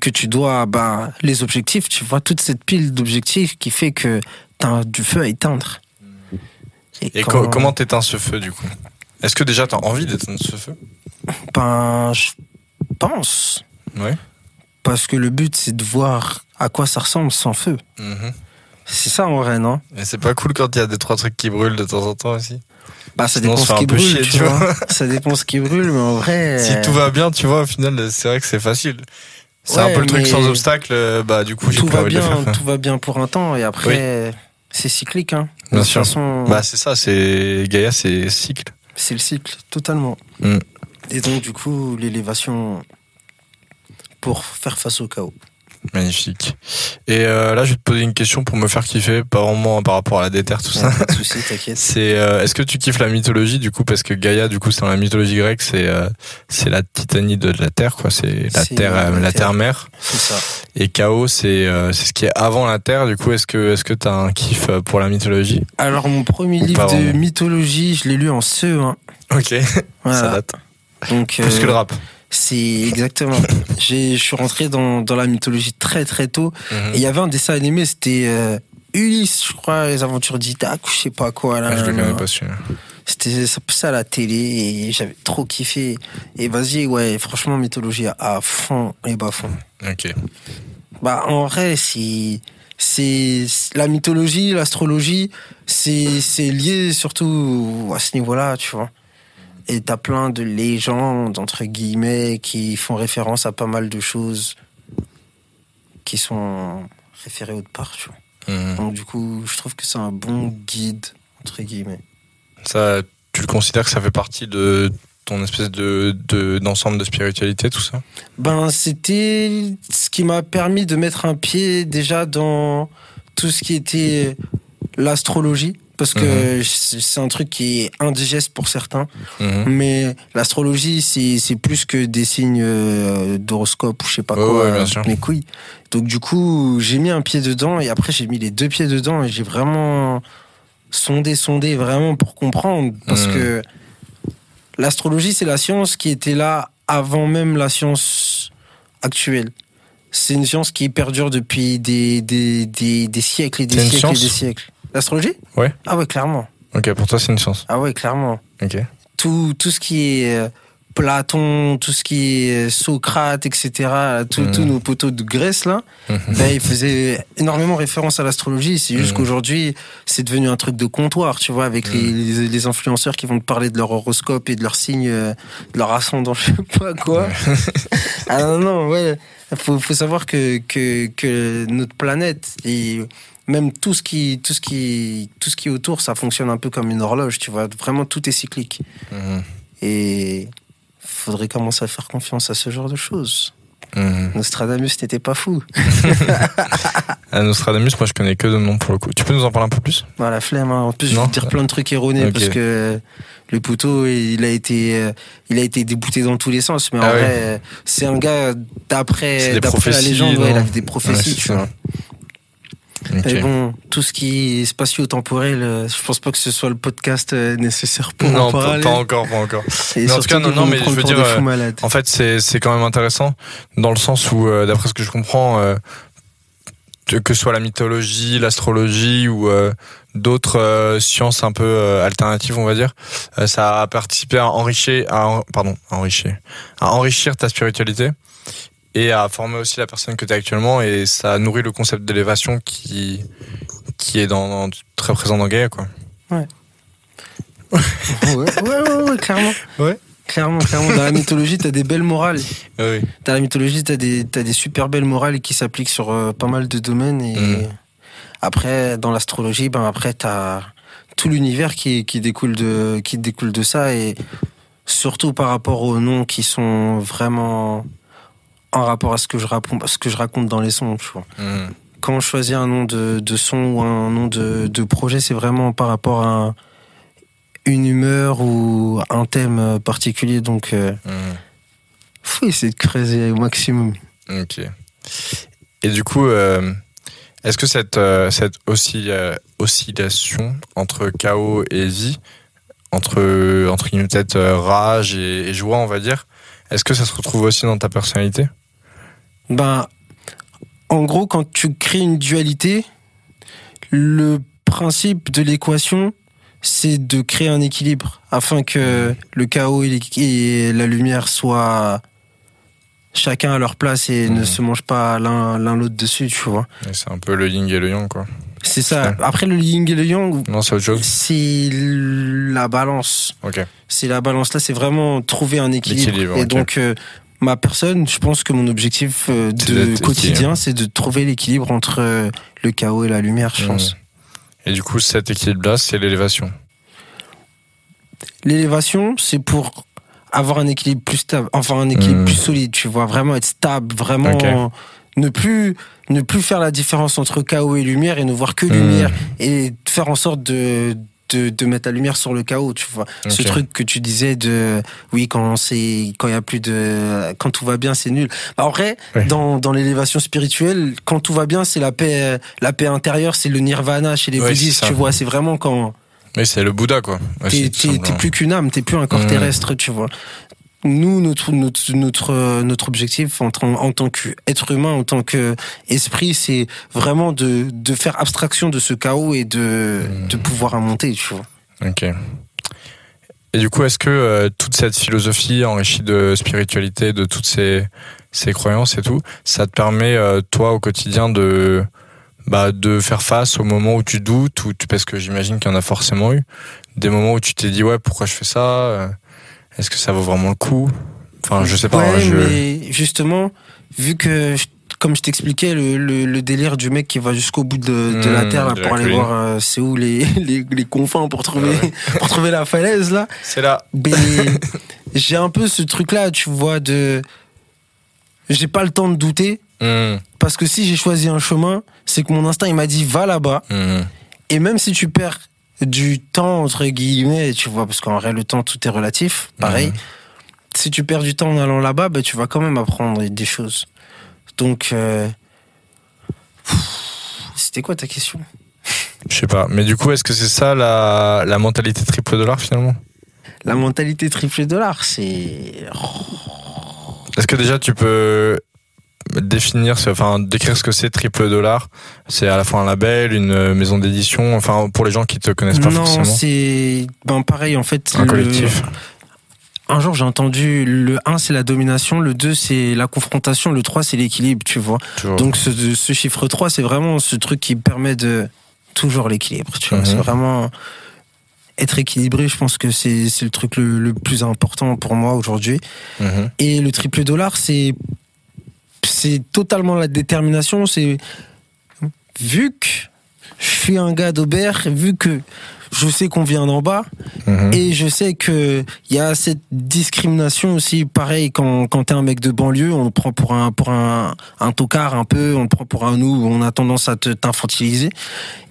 que tu dois bah les objectifs tu vois toute cette pile d'objectifs qui fait que t'as du feu à éteindre Et co- comment t'éteins ce feu du coup? Est-ce que déjà t'as envie d'éteindre ce feu? Ben je pense Ouais. parce que le but c'est de voir à quoi ça ressemble sans feu Mhm. c'est ça en vrai non? Et c'est pas cool quand il y a des trois trucs qui brûlent de temps en temps aussi. bah ça Sinon, dépend ce qui brûle chier, tu vois ça dépend ce qui brûle mais en vrai Si tout va bien, tu vois, au final, c'est vrai que c'est facile. C'est un peu le truc sans obstacle, euh, bah du coup j'ai tout va bien, tout va bien pour un temps et après c'est cyclique. Hein. Bien de sûr. façon, Bah c'est ça, c'est Gaïa, c'est cycle. C'est le cycle totalement. Mm. Et donc du coup l'élévation pour faire face au chaos. Magnifique. Et euh, là, je vais te poser une question pour me faire kiffer, pas vraiment par rapport à la déterre, tout ça. Ouais, pas de soucis, t'inquiète. C'est euh, est-ce que tu kiffes la mythologie du coup? Parce que Gaïa du coup c'est dans la mythologie grecque c'est euh, c'est la titanie de la terre quoi c'est la C'est terre la euh, la terre. terre mère C'est ça. et chaos c'est euh, c'est ce qui est avant la terre du coup est-ce que est-ce que t'as un kiff pour la mythologie? Alors mon premier Ou livre de mythologie, je l'ai lu en CE1. Ok ça date Donc plus que le rap c'est exactement. Je suis rentré dans dans la mythologie très très tôt Mhm. et il y avait un dessin animé, c'était euh, Ulysse, je crois, les aventures ou je sais pas quoi là. Ah, je le connais pas celui-là C'était ça à la télé et j'avais trop kiffé. Et vas-y, ouais, franchement, mythologie à, fond et bas fond. ok Bah, en vrai, c'est, c'est, la mythologie, l'astrologie, c'est lié surtout à ce niveau-là, tu vois. Et t'as plein de légendes, entre guillemets, qui font référence à pas mal de choses qui sont référées autre part, tu vois. Mhm. Donc, du coup, je trouve que c'est un bon guide, entre guillemets. ça tu le considères que ça fait partie de ton espèce de de- d'ensemble de spiritualité tout ça? Ben, c'était ce qui m'a permis de mettre un pied déjà dans tout ce qui était l'astrologie. Parce que c'est c'est un truc qui est indigeste pour certains. Mhm. Mais l'astrologie, c'est plus que des signes euh, d'horoscope ou je sais pas quoi. ouais, mes couilles. Donc, du coup, j'ai mis un pied dedans et après, j'ai mis les deux pieds dedans et j'ai vraiment sondé, sondé, vraiment pour comprendre. Parce Mhm. que l'astrologie, c'est la science qui était là avant même la science actuelle. C'est une science qui perdure depuis des, des, des, des siècles et des siècles et des siècles. L'astrologie Ouais. Ah ouais, clairement. ok pour toi c'est une science Ah ouais, clairement. ok Tout, tout ce qui est euh, Platon, tout ce qui est Socrate, etc., tous Mhm. tous nos poteaux de Grèce, là, Mhm. ben, ils faisaient énormément référence à l'astrologie. C'est juste Mhm. qu'aujourd'hui, c'est devenu un truc de comptoir, tu vois, avec les, les, les influenceurs qui vont te parler de leur horoscope et de leur signe, euh, de leur ascendant, je sais pas quoi. ah non, non, ouais. Faut, faut savoir que, que, que notre planète et même tout ce qui, tout ce qui, tout ce qui est autour, ça fonctionne un peu comme une horloge, tu vois. Vraiment, tout est cyclique. Mhm. Et faudrait commencer à faire confiance à ce genre de choses. Mhm. Nostradamus n'était pas fou. Ah, Nostradamus, moi je connais que de nom pour le coup. Tu peux nous en parler un peu plus? La flemme. hein. En plus, je vais te dire plein de trucs erronés Ok. parce que le poteau, il a été, il a été débouté dans tous les sens. Mais en Ah vrai, c'est un gars d'après, la légende, ouais, il avait des prophéties, Ouais, tu vois. Ok. Mais bon, tout ce qui est spatio-temporel, euh, je pense pas que ce soit le podcast euh, nécessaire pour Non, en pas, parler. pas encore, pas encore. Et Mais en tout cas, non, non, mais je veux dire, euh. En fait, c'est c'est quand même intéressant dans le sens où, euh, d'après ce que je comprends, euh, que ce soit la mythologie, l'astrologie ou d'autres sciences un peu alternatives, on va dire, ça a participé à enrichir, à, en- pardon, à enrichir, à enrichir ta spiritualité et à former aussi la personne que tu es actuellement et ça nourrit le concept d'élévation qui qui est dans, dans- très présent dans Gaia quoi. Ouais, ouais, ouais, ouais, clairement. Ouais. Clairement, clairement. Dans la mythologie, t'as des belles morales. Oui. Dans la mythologie, t'as des, t'as des super belles morales qui s'appliquent sur euh, pas mal de domaines. Et Mm. après, dans l'astrologie, ben après, t'as tout l'univers qui, qui découle de, qui découle de ça et surtout par rapport aux noms qui sont vraiment en rapport à ce que je raconte, ce que je raconte dans les sons, tu vois. Quand on choisit un nom de, de son ou un nom de, de projet, c'est vraiment par rapport à un- une humeur ou un thème particulier. Donc, euh, Mhm. faut essayer de creuser au maximum. Ok. Et du coup, euh, est-ce que cette, euh, cette oscillation entre chaos et vie, entre, entre peut-être euh, rage et, et joie, on va dire. Est-ce que ça se retrouve aussi dans ta personnalité? Ben, en gros, quand tu crées une dualité, le principe de l'équation, c'est de créer un équilibre afin que le chaos et, la lumière soient chacun à leur place et ne Mhm. se mangent pas l'un l'autre dessus, tu vois. C'est un peu le yin et le yang, quoi. C'est ça. Après, le yin et le yang, Non, c'est autre chose c'est la balance. Ok. C'est la balance. Là, c'est vraiment trouver un équilibre. Et donc, euh, ma personne, je pense que mon objectif euh, de quotidien, c'est de trouver l'équilibre entre euh, le chaos et la lumière, je pense. Et du coup, cet équilibre-là, c'est l'élévation. L'élévation, c'est pour avoir un équilibre plus stable, enfin un équilibre Mhm. plus solide, tu vois, vraiment être stable, vraiment ne plus ne plus faire la différence entre chaos et lumière et ne voir que Mhm. lumière et faire en sorte de de, de mettre la lumière sur le chaos, tu vois. Ce truc que tu disais de oui quand c'est quand il y a plus de quand tout va bien c'est nul. Bah, en vrai Ouais. dans dans l'élévation spirituelle quand tout va bien c'est la paix la paix intérieure c'est le nirvana chez les Ouais, bouddhistes tu vois c'est vraiment quand Oui, c'est le Bouddha, quoi. t'es plus qu'une âme t'es plus un corps Mhm. terrestre tu vois. Nous notre notre notre notre objectif en, tant- en tant qu'être humain en tant que esprit c'est vraiment de de faire abstraction de ce chaos et de de pouvoir en monter tu vois. Ok. Et du coup, est-ce que euh, toute cette philosophie enrichie de spiritualité, de toutes ces, ces croyances et tout, ça te permet, euh, toi, au quotidien, de, bah, de faire face aux moments où tu doutes, ou tu, parce que j'imagine qu'il y en a forcément eu, des moments où tu t'es dit, ouais, pourquoi je fais ça euh, Est-ce que ça vaut vraiment le coup? Enfin, je sais pas. Ouais, je... mais justement, vu que, je- comme je t'expliquais, le, le, le délire du mec qui va jusqu'au bout de, de la Mmh, terre là, de pour la aller voir euh, c'est où les, les, les confins pour trouver, Ouais. pour trouver la falaise là. C'est là. J'ai un peu ce truc là, tu vois, de. J'ai pas le temps de douter. Mmh, Parce que si j'ai choisi un chemin, c'est que mon instinct il m'a dit va là-bas. mmh. Et même si tu perds du temps, entre guillemets, tu vois, parce qu'en vrai, le temps, tout est relatif, pareil. Si tu perds du temps en allant là-bas, bah, tu vas quand même apprendre des choses. Donc, euh, c'était quoi ta question? Je sais pas. Mais du coup, est-ce que c'est ça la, la mentalité triple dollar finalement? La mentalité triple dollar, c'est... Est-ce que déjà tu peux définir, enfin décrire ce que c'est triple dollar C'est à la fois un label, une euh, maison d'édition, enfin pour les gens qui te connaissent pas Non, forcément. c'est... Ben, pareil, en fait... Un le- collectif. Un jour, j'ai entendu le 1, c'est la domination, le 2, c'est la confrontation, le 3, c'est l'équilibre, tu vois. Toujours. Donc ce, ce chiffre 3, c'est vraiment ce truc qui permet de toujours l'équilibre. Tu vois, Mhm. c'est vraiment être équilibré. Je pense que c'est le truc le, le plus important pour moi aujourd'hui. Mhm. Et le triple dollar, c'est c'est totalement la détermination. C'est vu que je suis un gars d'Aubert, vu que je sais qu'on vient d'en bas, Mhm. et je sais que il y a cette discrimination aussi, pareil quand quand t'es un mec de banlieue, on le prend pour un pour un un tocard un peu, on le prend pour un nous, on a tendance à te t'infantiliser.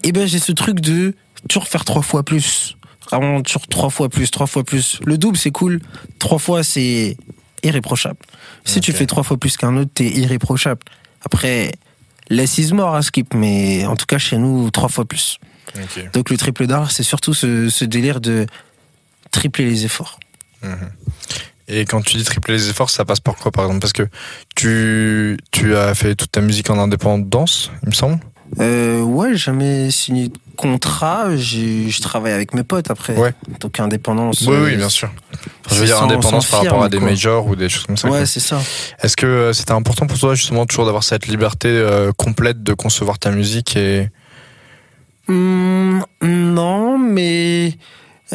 Et ben j'ai ce truc de toujours faire trois fois plus, vraiment toujours trois fois plus, trois fois plus. Le double c'est cool, trois fois c'est irréprochable. Si tu fais trois fois plus qu'un autre, t'es irréprochable. Après, less is more à skip, mais en tout cas chez nous trois fois plus. Donc le triple dollar, c'est surtout ce, ce délire de tripler les efforts. Mhm. Et quand tu dis tripler les efforts, ça passe par quoi par exemple? Parce que tu, tu as fait toute ta musique en indépendance, il me semble? Euh, ouais, jamais signé contrat. Je travaille avec mes potes après. Ouais. Donc indépendance. Oui, euh, oui, bien sûr. je veux dire sans- indépendance sans par rapport à des quoi. majors ou des choses comme ça. Ouais, c'est ça. Est-ce que euh, c'était important pour toi justement toujours d'avoir cette liberté euh, complète de concevoir ta musique et Hmm, non, mais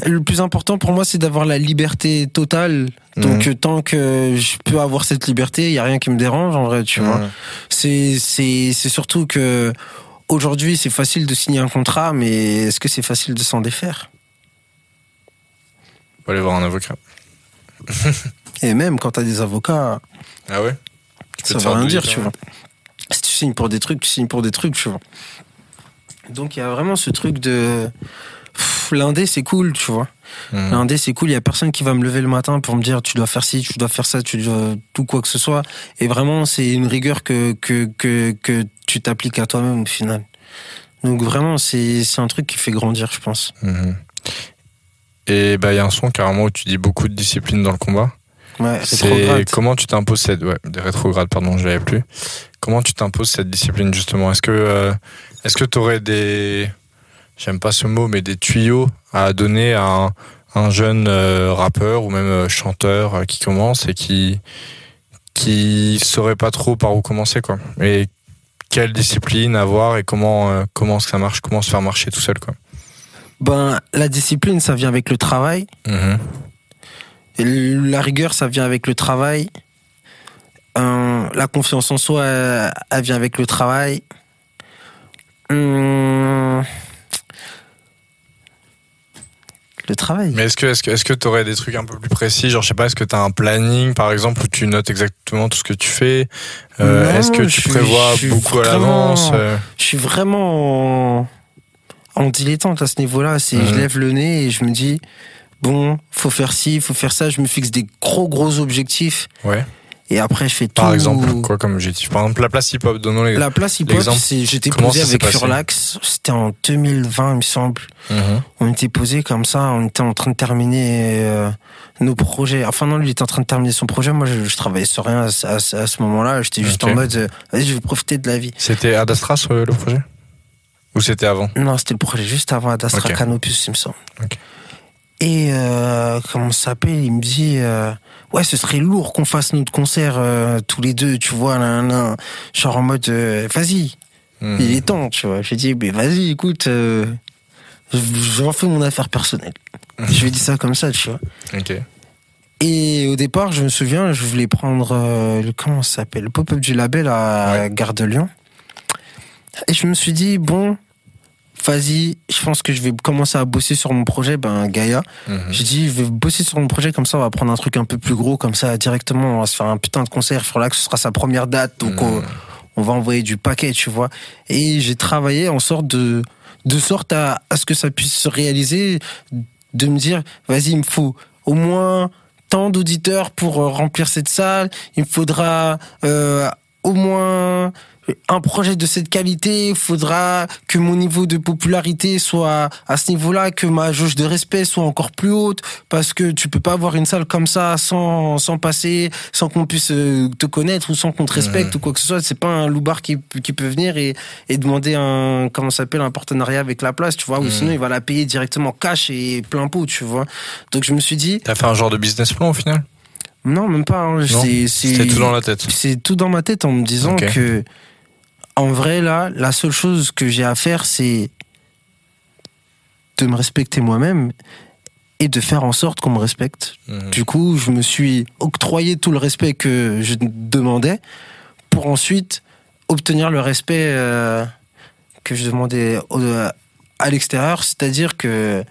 le plus important pour moi, c'est d'avoir la liberté totale. Donc Mhm. euh, tant que je peux avoir cette liberté, il y a rien qui me dérange en vrai, tu vois. Mhm. C'est c'est c'est surtout que aujourd'hui, c'est facile de signer un contrat, mais est-ce que c'est facile de s'en défaire? Faut aller voir un avocat. Et même quand t'as des avocats, Ah ouais? Tu ça veut rien dire, tu vois. Si tu signes pour des trucs, tu signes pour des trucs, tu vois. Donc il y a vraiment ce truc de l'indé, c'est cool, tu vois. Mhm. L'indé, c'est cool. Il y a personne qui va me lever le matin pour me dire tu dois faire ci, tu dois faire ça, tu dois tout quoi que ce soit. Et vraiment, c'est une rigueur que que que que tu t'appliques à toi-même au final. Donc vraiment, c'est c'est un truc qui fait grandir, je pense. Mhm. Et bah, il y a un son carrément où tu dis beaucoup de discipline dans le combat. Ouais, C'est comment tu t'imposes cette ouais des rétrogrades pardon je l'avais plus. Comment tu t'imposes cette discipline justement? Est-ce que euh, est-ce que tu aurais des j'aime pas ce mot mais des tuyaux à donner à un, un jeune euh, rappeur ou même euh, chanteur euh, qui commence et qui qui saurait pas trop par où commencer quoi. Et quelle discipline avoir et comment comment ça marche, comment se faire marcher tout seul quoi. Ben, la discipline, ça vient avec le travail. Mhm. Et la rigueur, ça vient avec le travail. Euh, la confiance en soi, elle, elle vient avec le travail. Hum, Le travail. Mais est-ce que est-ce que est-ce que tu aurais des trucs un peu plus précis, genre je sais pas, est-ce que tu as un planning par exemple où tu notes exactement tout ce que tu fais? Euh, Est-ce que tu suis- prévois beaucoup à l'avance euh, Je suis vraiment en, en dilettante à ce niveau-là. C'est, je Mhm. lève le nez et je me dis, bon, faut faire ci, faut faire ça. Je me fixe des gros, gros objectifs. Ouais. Et après, je fais tout. Par exemple, quoi comme objectif Par exemple, la place hip-hop, donnons les. La place hip-hop, j'étais posé avec Furlax. C'était en 2020, il me semble. Mhm. On était posé comme ça, on était en train de terminer euh, nos projets. Enfin non, lui il était en train de terminer son projet. Moi, je, je travaillais sur rien à, ce- à ce- à ce moment-là. J'étais juste en mode, euh, vas-y, je vais profiter de la vie. C'était Ad Astra sur le projet? Ou c'était avant? Non, c'était le projet juste avant Adastra Ok. Canopus, il me semble. Ok. Et euh, comment ça s'appelle? Il me dit, euh, ouais, ce serait lourd qu'on fasse notre concert euh, tous les deux, tu vois, là, là. genre en mode, euh, vas-y, Mhm. il est temps, tu vois. J'ai dit, mais vas-y, écoute, euh, j'en fais mon affaire personnelle. je lui ai dit ça comme ça, tu vois. Ok. Et au départ, je me souviens, je voulais prendre euh, le comment ça s'appelle, le pop-up du label à Gare de Lyon. Et je me suis dit bon, vas-y, je pense que je vais commencer à bosser sur mon projet, ben Gaïa. Mhm. J'ai dit je vais bosser sur mon projet comme ça, on va prendre un truc un peu plus gros comme ça directement, on va se faire un putain de concert. Que ce sera sa première date, donc on, Mhm. on va envoyer du paquet, tu vois. Et j'ai travaillé en sorte de de sorte à, à ce que ça puisse se réaliser, de me dire vas-y, il me faut au moins tant d'auditeurs pour euh, remplir cette salle. Il me faudra euh, au moins un projet de cette qualité. Il faudra que mon niveau de popularité soit à ce niveau-là, que ma jauge de respect soit encore plus haute, parce que tu peux pas avoir une salle comme ça sans sans passer, sans qu'on puisse euh, te connaître ou sans qu'on te respecte ou quoi que ce soit. C'est pas un loupard qui qui peut venir et et demander un comment s'appelle un partenariat avec la place, tu vois, ou sinon il va la payer directement cash et plein pot, tu vois. Donc je me suis dit T'as fait un genre de business plan au final? Non, même pas. hein. C'est- tout dans la tête. C'est tout dans ma tête en me disant que, en vrai, là, la seule chose que j'ai à faire, c'est de me respecter moi-même et de faire en sorte qu'on me respecte. Mhm. Du coup, je me suis octroyé tout le respect que je demandais pour ensuite obtenir le respect euh, que je demandais au- à l'extérieur. C'est-à-dire que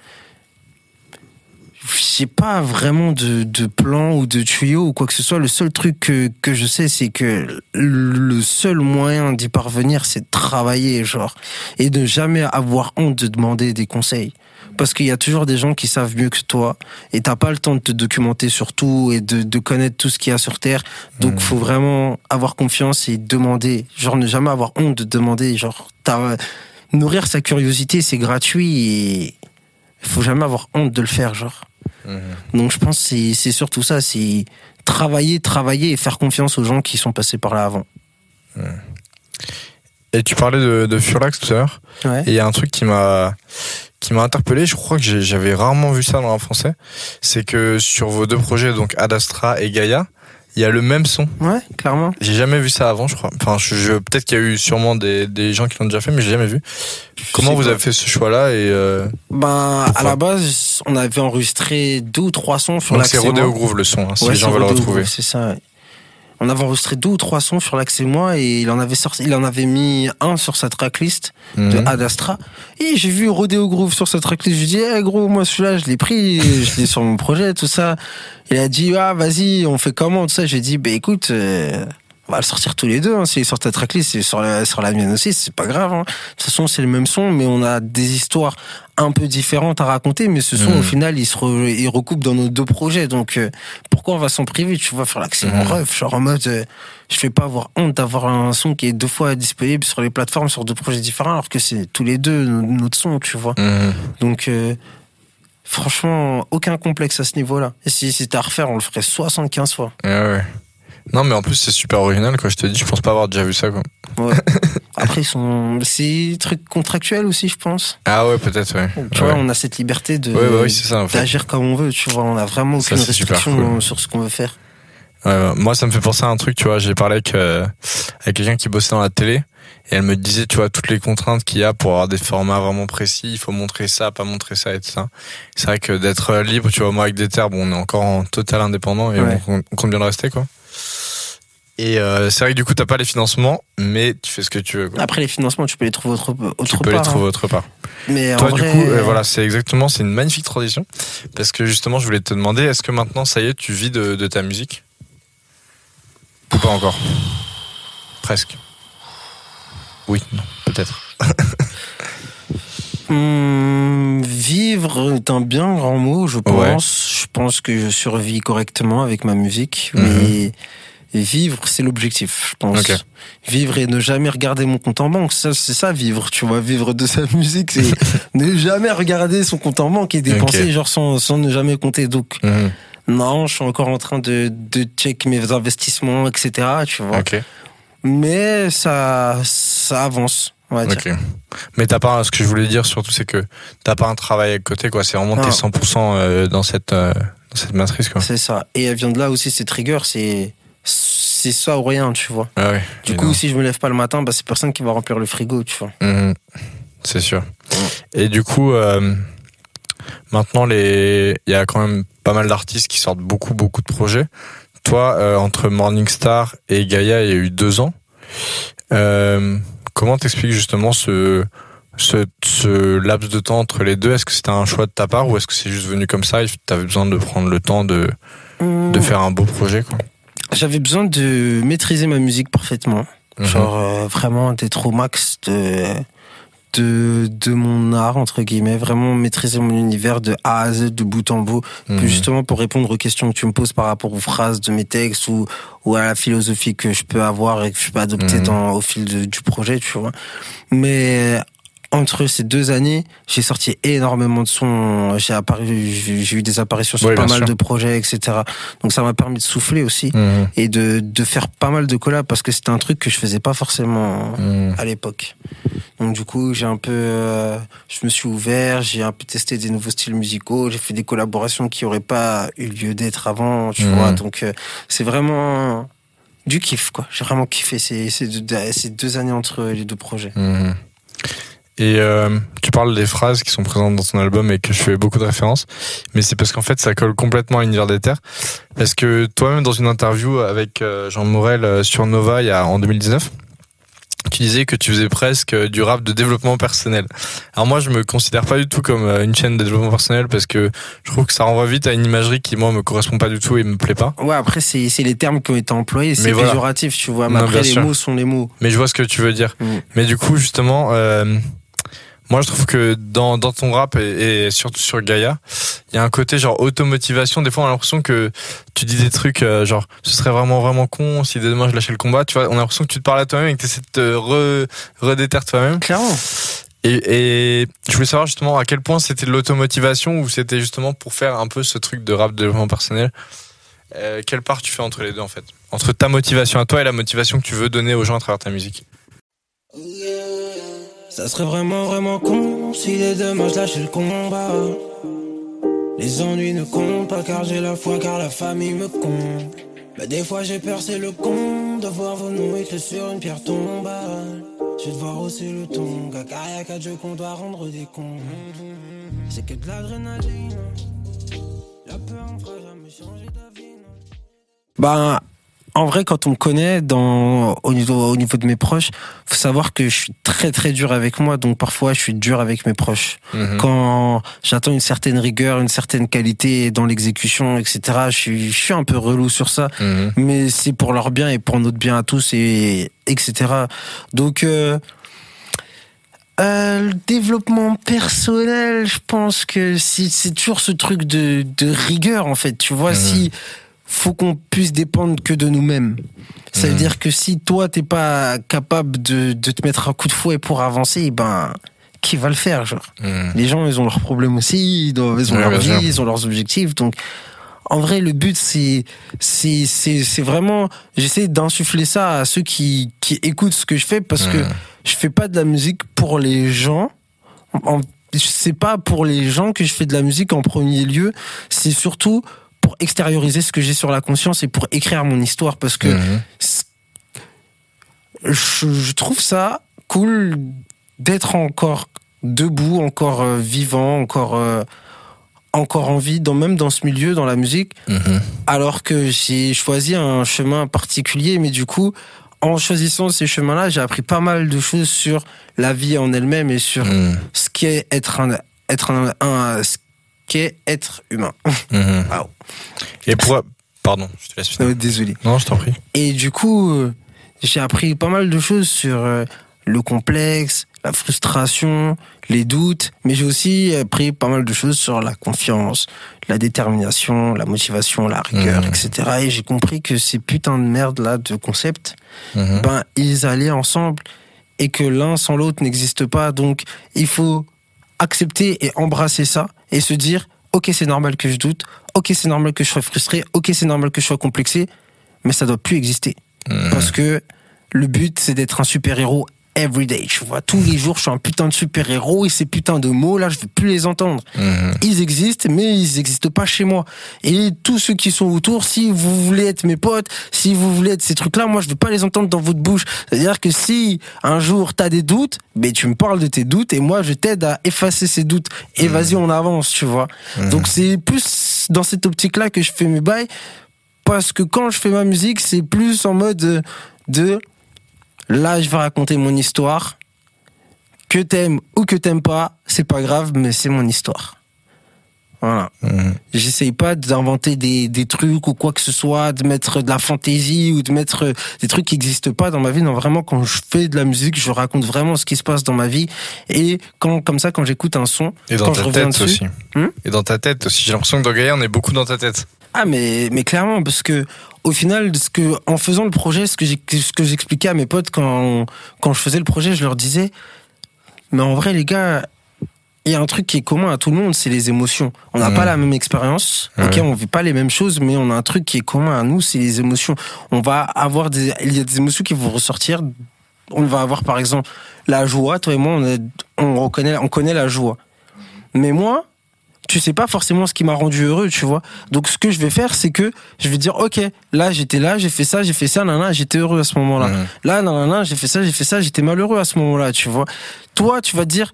j'ai pas vraiment de, de plan ou de tuyau ou quoi que ce soit. Le seul truc que, que je sais, c'est que le seul moyen d'y parvenir, c'est de travailler, genre, et de jamais avoir honte de demander des conseils. Parce qu'il y a toujours des gens qui savent mieux que toi et t'as pas le temps de te documenter sur tout et de, de connaître tout ce qu'il y a sur Terre. Donc, Mhm. faut vraiment avoir confiance et demander. Genre, ne jamais avoir honte de demander. Genre, nourrir sa curiosité, c'est gratuit et faut jamais avoir honte de le faire, genre. Mhm. Donc, je pense que c'est- surtout ça, c'est travailler, travailler et faire confiance aux gens qui sont passés par là avant. Et tu parlais de, de Furlax tout à l'heure. Ouais. Et il y a un truc qui m'a qui m'a interpellé, je crois que j'avais rarement vu ça dans le français, c'est que sur vos deux projets, donc Ad Astra et Gaia, il y a le même son. Ouais, clairement. J'ai jamais vu ça avant, je crois. Enfin, je, je- peut-être qu'il y a eu sûrement des, des gens qui l'ont déjà fait, mais j'ai jamais vu. Comment vous pas. avez fait ce choix-là et euh, Ben, à la base, on avait enregistré deux ou trois sons sur donc c'est Rodeo. Groove le son, hein, si Ouais, les gens veulent le retrouver. C'est ça. On avait enregistré deux ou trois sons sur l'accès moi et il en avait sorti, il en avait mis un sur sa tracklist de Mhm. Ad Astra. Et j'ai vu Rodeo Groove sur sa tracklist. Je lui ai dit, eh, gros, moi, celui-là, je l'ai pris, je l'ai sur mon projet, tout ça. Il a dit, ah, vas-y, on fait comment, tout ça. J'ai dit, bah, écoute, euh, va le sortir tous les deux, hein. Sur ta tracklist, c'est sur la, sur la mienne aussi, c'est pas grave, hein. De toute façon, c'est le même son, mais on a des histoires un peu différentes à raconter, mais ce son, au final, il se re- il recoupe dans nos deux projets. Donc, euh, pourquoi on va s'en priver? Tu vois, faire l'accès mon Mhm. ref, genre en mode, euh, je vais pas avoir honte d'avoir un son qui est deux fois disponible sur les plateformes sur deux projets différents alors que c'est tous les deux no- notre son, tu vois. Mhm. Donc euh, franchement, aucun complexe à ce niveau-là. Et si c'était à refaire, on le ferait 75 fois. Ouais. Non, mais en plus, c'est super original, quoi. Je te dis, je pense pas avoir déjà vu ça, quoi. Ouais. Après, ils sont, c'est des trucs contractuels aussi, je pense. Ah ouais, peut-être, ouais. Tu ouais. vois, on a cette liberté de, Ouais, oui, c'est ça, en fait. d'agir comme on veut, tu vois. On a vraiment Ça, aucune super restriction cool. sur ce qu'on veut faire. Moi, ça me fait penser à un truc, tu vois. J'ai parlé avec, euh, avec quelqu'un qui bossait dans la télé. Et elle me disait, tu vois, toutes les contraintes qu'il y a pour avoir des formats vraiment précis. Il faut montrer ça, pas montrer ça et tout ça. C'est vrai que d'être libre, tu vois, moi avec des terres, bon, on est encore en total indépendant et Ouais. on, on compte bien le rester, quoi. Et euh, c'est vrai que du coup, t'as pas les financements, mais tu fais ce que tu veux, quoi. Après, les financements, tu peux les trouver autre, autre tu peux part. les trouver hein. autre part. Mais Toi, en du vrai, coup, euh, voilà, c'est exactement, c'est une magnifique transition. Parce que justement, je voulais te demander, est-ce que maintenant, ça y est, tu vis de, de ta musique? Ou pas encore? Presque. Oui, non, peut-être. Hum, vivre est un bien grand mot, je pense. Je pense que je survis correctement avec ma musique, Mhm. Vivre, c'est l'objectif, je pense. Vivre et ne jamais regarder mon compte en banque, ça, c'est ça vivre, tu vois. Vivre de sa musique, c'est ne jamais regarder son compte en banque et dépenser genre sans, sans ne jamais compter. Donc, Mhm. non, je suis encore en train de, de check mes investissements, etc., tu vois. Mais ça, ça avance, on va dire. Ok. Mais t'as pas, ce que je voulais dire surtout, c'est que t'as pas un travail à côté, quoi. C'est vraiment t'es 100% euh, dans cette, euh, dans cette matrice, quoi. C'est ça. Et elle vient de là aussi, cette rigueur, c'est c'est ça ou rien, tu vois. Ah ouais. Du coup, non. si je me lève pas le matin, bah, c'est personne qui va remplir le frigo, tu vois. Mhm. C'est sûr. Et du coup, euh, maintenant, les, il y a quand même pas mal d'artistes qui sortent beaucoup, beaucoup de projets. Toi, euh, entre Morningstar et Gaïa, il y a eu deux ans. Euh, comment t'expliques justement ce, ce, ce laps de temps entre les deux? Est-ce que c'était un choix de ta part ou est-ce que c'est juste venu comme ça et t'avais besoin de prendre le temps de, de faire un beau projet, quoi? J'avais besoin de maîtriser ma musique parfaitement. Mhm. Genre, euh, vraiment d'être au max de, de, de mon art, entre guillemets. Vraiment maîtriser mon univers de A à Z, de bout en bout. Mhm. Justement pour répondre aux questions que tu me poses par rapport aux phrases de mes textes ou, ou à la philosophie que je peux avoir et que je peux adopter Mhm. dans, au fil de- du projet, tu vois. Mais entre ces deux années, j'ai sorti énormément de sons, j'ai apparu, j'ai eu des apparitions sur Oui, pas mal sûr. de projets, etc. Donc ça m'a permis de souffler aussi Mhm. et de, de faire pas mal de collabs parce que c'était un truc que je faisais pas forcément Mhm. à l'époque. Donc du coup, j'ai un peu, euh, je me suis ouvert, j'ai un peu testé des nouveaux styles musicaux, j'ai fait des collaborations qui auraient pas eu lieu d'être avant, tu Mhm. vois. Donc euh, c'est vraiment du kiff, quoi. J'ai vraiment kiffé ces, ces, deux, ces deux années entre les deux projets. Et euh, tu parles des phrases qui sont présentes dans ton album et que je fais beaucoup de références, mais c'est parce qu'en fait ça colle complètement à l'univers des terres. Parce que toi-même dans une interview avec euh, Jean Morel euh, sur Nova il y a, en 2019, tu disais que tu faisais presque du rap de développement personnel. Alors moi je me considère pas du tout comme euh, une chaîne de développement personnel parce que je trouve que ça renvoie vite à une imagerie qui moi me correspond pas du tout et me plaît pas. Ouais, après c'est c'est les termes qui ont été employés, c'est voilà. péjoratif, tu vois. Mais Non, après les sûr. mots sont les mots. Mais je vois ce que tu veux dire. Mm. Mais du coup, justement, euh, moi, je trouve que dans, dans ton rap et, et surtout sur Gaïa, il y a un côté genre automotivation. Des fois, on a l'impression que tu dis des trucs euh, genre ce serait vraiment vraiment con si demain je lâchais le combat. Tu vois, on a l'impression que tu te parles à toi-même et que tu essaies de te re, redéterre toi-même. Clairement. Et, et je voulais savoir justement à quel point c'était de l'automotivation ou c'était justement pour faire un peu ce truc de rap de développement personnel. Euh, quelle part tu fais entre les deux en fait? Entre ta motivation à toi et la motivation que tu veux donner aux gens à travers ta musique. Ça serait vraiment vraiment con si dès demain je lâchais le combat. Les ennuis ne comptent pas car j'ai la foi car la famille me compte. Mais des fois j'ai peur c'est le con de voir vos noms sur une pierre tombale. Je vais devoir hausser le ton, caca y'a quatre jeux qu'on doit rendre des comptes. C'est que de l'adrénaline. La peur me fera jamais changer d'avis. non. En vrai, quand on me connaît dans, au, niveau, au niveau de mes proches, faut savoir que je suis très très dur avec moi, donc parfois je suis dur avec mes proches. Mhm. Quand j'attends une certaine rigueur, une certaine qualité dans l'exécution, etc., je suis, je suis un peu relou sur ça, Mhm. mais c'est pour leur bien et pour notre bien à tous, et etc. Donc, euh, euh, le développement personnel, je pense que c'est toujours ce truc de, de rigueur, en fait. Tu vois, Mhm. si faut qu'on puisse dépendre que de nous-mêmes. Ça veut dire que si toi, t'es pas capable de, de te mettre un coup de fouet pour avancer, ben, qui va le faire, genre? Les gens, ils ont leurs problèmes aussi, ils, ont Ouais, leur vie, sûr. ils ont leurs objectifs. Donc, en vrai, le but, c'est, c'est, c'est, c'est vraiment, j'essaie d'insuffler ça à ceux qui, qui écoutent ce que je fais parce que je fais pas de la musique pour les gens. En, c'est pas pour les gens que je fais de la musique en premier lieu. C'est surtout pour extérioriser ce que j'ai sur la conscience et pour écrire mon histoire parce que Mhm. je, je trouve ça cool d'être encore debout, encore euh, vivant, encore euh, encore en vie, dans, même dans ce milieu, dans la musique, Mhm. alors que j'ai choisi un chemin particulier, mais du coup, en choisissant ces chemins-là, j'ai appris pas mal de choses sur la vie en elle-même et sur Mhm. ce qu'est être un, être un, qu'est être humain. Waouh. Et pour. Pardon, je te laisse finir. Euh, Désolé. Non, je t'en prie. Et du coup, euh, j'ai appris pas mal de choses sur euh, le complexe, la frustration, les doutes, mais j'ai aussi appris pas mal de choses sur la confiance, la détermination, la motivation, la rigueur, Mhm. etc. Et j'ai compris que ces putains de merde là de concepts, Mhm. ben ils allaient ensemble et que l'un sans l'autre n'existe pas. Donc il faut accepter et embrasser ça et se dire ok c'est normal que je doute, ok c'est normal que je sois frustré, ok c'est normal que je sois complexé, mais ça doit plus exister Mhm. parce que le but c'est d'être un super héros everyday. Tu vois tous les jours je suis un putain de super héros et ces putains de mots là je veux plus les entendre Mhm. ils existent, mais ils n'existent pas chez moi. Et tous ceux qui sont autour, si vous voulez être mes potes, si vous voulez être ces trucs-là, moi je veux pas les entendre dans votre bouche. C'est-à-dire que si un jour t'as des doutes, mais tu me parles de tes doutes et moi je t'aide à effacer ces doutes. Et vas-y, on avance, tu vois. Mhm. Donc c'est plus dans cette optique-là que je fais mes bails, parce que quand je fais ma musique, c'est plus en mode de là je vais raconter mon histoire. Que t'aimes ou que t'aimes pas, c'est pas grave, mais c'est mon histoire. Voilà. Mhm. J'essaye pas d'inventer des, des trucs ou quoi que ce soit, de mettre de la fantaisie ou de mettre des trucs qui n'existent pas dans ma vie. Non, vraiment, quand je fais de la musique, je raconte vraiment ce qui se passe dans ma vie. Et quand, comme ça, quand j'écoute un son, Et dans quand je ta reviens tête dessus. aussi. Hmm Et dans ta tête aussi. J'ai l'impression que dans Gaïa, on est beaucoup dans ta tête. Ah mais mais clairement parce que au final ce que en faisant le projet ce que j'ai ce que j'expliquais à mes potes quand quand je faisais le projet je leur disais mais en vrai les gars il y a un truc qui est commun à tout le monde c'est les émotions. On n'a pas la même expérience Ouais. ok on vit pas les mêmes choses mais on a un truc qui est commun à nous c'est les émotions. On va avoir des il y a des émotions qui vont ressortir. On va avoir par exemple la joie. Toi et moi on, est- on reconnaît on connaît la joie. Mais moi tu sais pas forcément ce qui m'a rendu heureux, tu vois. Donc ce que je vais faire, c'est que je vais dire, ok, là j'étais là, j'ai fait ça, j'ai fait ça, nanana, j'étais heureux à ce moment-là. Mhm. Là, nanana, j'ai fait ça, j'ai fait ça, j'étais malheureux à ce moment-là, tu vois. Toi, tu vas te dire,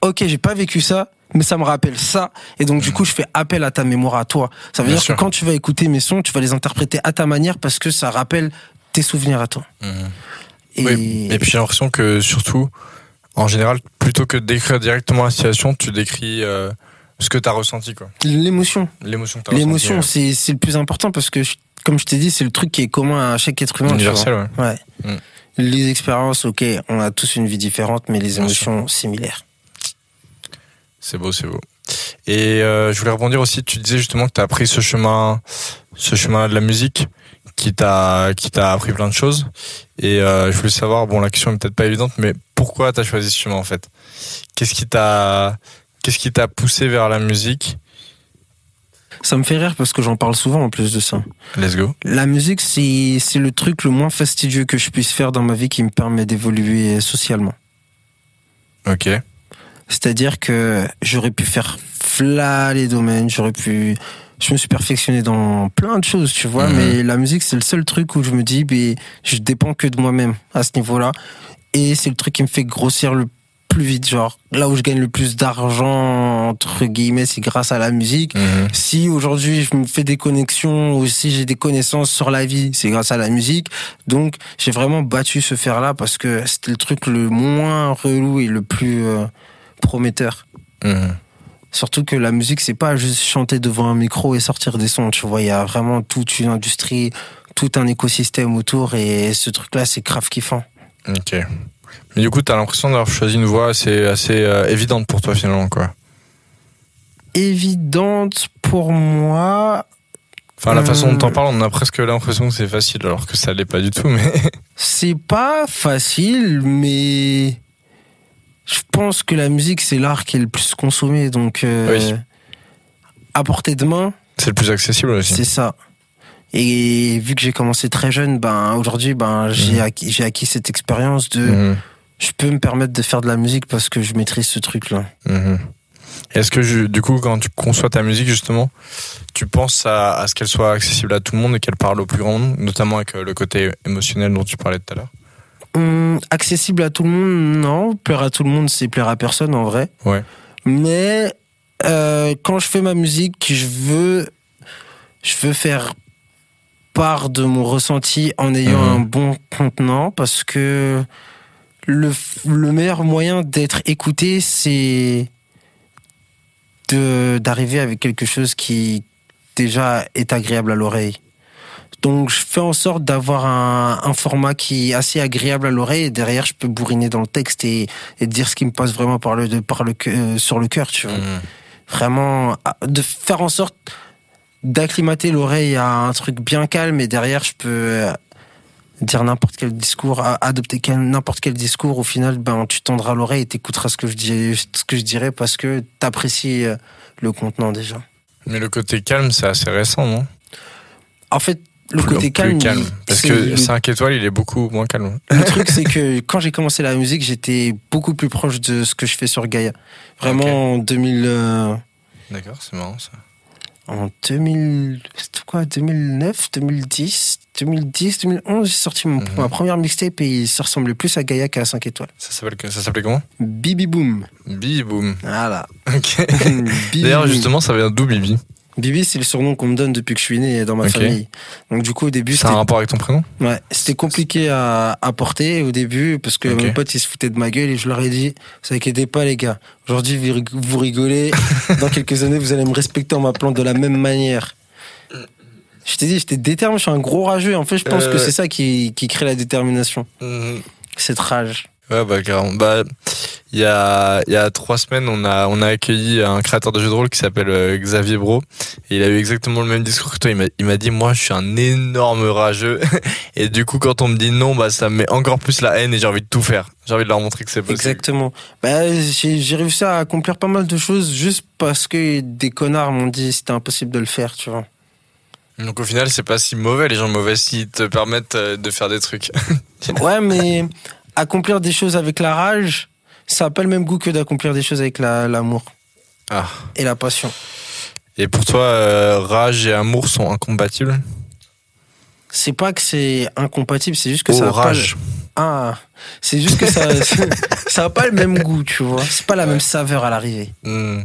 ok, j'ai pas vécu ça, mais ça me rappelle ça, et donc du coup, je fais appel à ta mémoire à toi. Ça veut Bien dire sûr. que quand tu vas écouter mes sons, tu vas les interpréter à ta manière parce que ça rappelle tes souvenirs à toi. Et, Oui. Et puis j'ai l'impression que surtout, en général, plutôt que de décrire directement la situation, tu décris euh, ce que tu as ressenti, quoi. l'émotion, L'émotion que l'émotion, c'est c'est le plus important parce que, comme je t'ai dit, c'est le truc qui est commun à chaque être humain. Universel, ouais. Ouais. Mm. Les expériences, ok, on a tous une vie différente, mais les émotions similaires. C'est beau, c'est beau. Et euh, je voulais rebondir aussi, tu disais justement que tu as pris ce chemin, ce chemin de la musique qui t'a qui t'a appris plein de choses. Et euh, je voulais savoir, bon, la question est peut-être pas évidente, mais pourquoi tu as choisi ce chemin en fait? Qu'est-ce qui t'a qu'est-ce qui t'a poussé vers la musique? Ça me fait rire parce que j'en parle souvent en plus de ça. Let's go. La musique, c'est c'est le truc le moins fastidieux que je puisse faire dans ma vie qui me permet d'évoluer socialement. Ok. C'est-à-dire que j'aurais pu faire flat les domaines, j'aurais pu. Je me suis perfectionné dans plein de choses, tu vois, Mhm. mais la musique, c'est le seul truc où je me dis, ben, je dépends que de moi-même à ce niveau-là. Et c'est le truc qui me fait grossir le plus vite. Genre, là où je gagne le plus d'argent, entre guillemets, c'est grâce à la musique. Mhm. Si aujourd'hui je me fais des connexions ou si j'ai des connaissances sur la vie, c'est grâce à la musique. Donc j'ai vraiment battu ce fer-là parce que c'était le truc le moins relou et le plus euh, prometteur. Mhm. Surtout que la musique, c'est pas juste chanter devant un micro et sortir des sons, tu vois. Il y a vraiment toute une industrie, tout un écosystème autour et ce truc-là, c'est grave kiffant. Ok. Mais du coup, t'as l'impression d'avoir choisi une voie assez assez euh, évidente pour toi finalement, quoi. Évidente pour moi, Enfin, la façon dont t'en Euh. parles, on a presque l'impression que c'est facile, alors que ça l'est pas du tout. Mais c'est pas facile, mais je pense que la musique, c'est l'art qui est le plus consommé. Donc, euh, Oui. à portée de main, C'est le plus accessible aussi. c'est ça. Et vu que j'ai commencé très jeune, ben aujourd'hui, ben j'ai Mhm. acquis cette expérience de, Mhm, je peux me permettre de faire de la musique parce que je maîtrise ce truc-là. mhm. Est-ce que je- du coup, quand tu conçois ta musique justement, tu penses à, à ce qu'elle soit accessible à tout le monde et qu'elle parle au plus grand nombre, notamment avec euh, le côté émotionnel dont tu parlais tout à l'heure? Hum, accessible à tout le monde, non. Plaire à tout le monde, c'est plaire à personne en vrai. Ouais. Mais euh, quand je fais ma musique, je veux, je veux faire part de mon ressenti en ayant Mhm. un bon contenant parce que le, le meilleur moyen d'être écouté, c'est d'arriver avec quelque chose qui déjà est agréable à l'oreille. Donc je fais en sorte d'avoir un, un format qui est assez agréable à l'oreille et derrière je peux bourriner dans le texte et, et dire ce qui me passe vraiment par le, de- par le, euh, sur le cœur, tu vois. Mhm. Vraiment, de faire en sorte d'acclimater l'oreille à un truc bien calme et derrière je peux euh, dire n'importe quel discours, adopter n'importe quel discours. Au final, ben tu tendras l'oreille et t'écouteras ce que je dis, ce que je dirais parce que t'apprécies euh, le contenant déjà. Mais le côté calme, c'est assez récent, non? En fait, le Plus- côté calme, calme. Parce que le- 5 étoiles, il est beaucoup moins calme. Le truc, c'est que quand j'ai commencé la musique, j'étais beaucoup plus proche de ce que je fais sur Gaïa. Vraiment en 2000, euh, D'accord, c'est marrant ça. en 2000, c'était quoi, 2009, 2010, 2010, 2011, j'ai sorti mon- Mhm. ma première mixtape et ça ressemblait plus à Gaïa qu'à 5 étoiles. Ça ça s'appelait comment? Bibi Boom. Bibi Boom. Voilà. Ok. D'ailleurs, justement, ça vient d'où Bibi? Bibi, c'est le surnom qu'on me donne depuis que je suis né dans ma famille. Donc du coup, au début, C'est un c'était rapport avec ton prénom? Ouais, c'était compliqué à, à porter au début parce que Ok. mes potes ils se foutaient de ma gueule et je leur ai dit, vous inquiétez pas les gars, aujourd'hui vous rigolez, dans quelques années vous allez me respecter en m'appelant de la même manière. Je t'ai dit, j'étais déterminé, je suis un gros rageux. En fait, je pense Euh, que ouais. c'est ça qui, qui crée la détermination, cette rage. Ouais, bah, carrément. Bah, il y a, il y a trois semaines, on a, on a accueilli un créateur de jeux de rôle qui s'appelle euh, Xavier Bro. Et il a eu exactement le même discours que toi. Il m'a, dit, moi, je suis un énorme rageux. Et du coup, quand on me dit non, bah, ça me met encore plus la haine et j'ai envie de tout faire. J'ai envie de leur montrer que c'est possible. Exactement. Bah, j'ai réussi à accomplir pas mal de choses juste parce que des connards m'ont dit c'était impossible de le faire, tu vois. Donc au final, c'est pas si mauvais, les gens mauvais, s'ils te permettent euh, de faire des trucs. Ouais, mais accomplir des choses avec la rage, ça n'a pas le même goût que d'accomplir des choses avec la- l'amour Ah. et la passion. Et pour toi, euh, rage et amour sont incompatibles? C'est pas que c'est incompatible, c'est juste que Oh, ça a pas rage. le... Ah, c'est juste que ça ça a pas le même goût, tu vois. C'est pas la même saveur à l'arrivée. Hmm.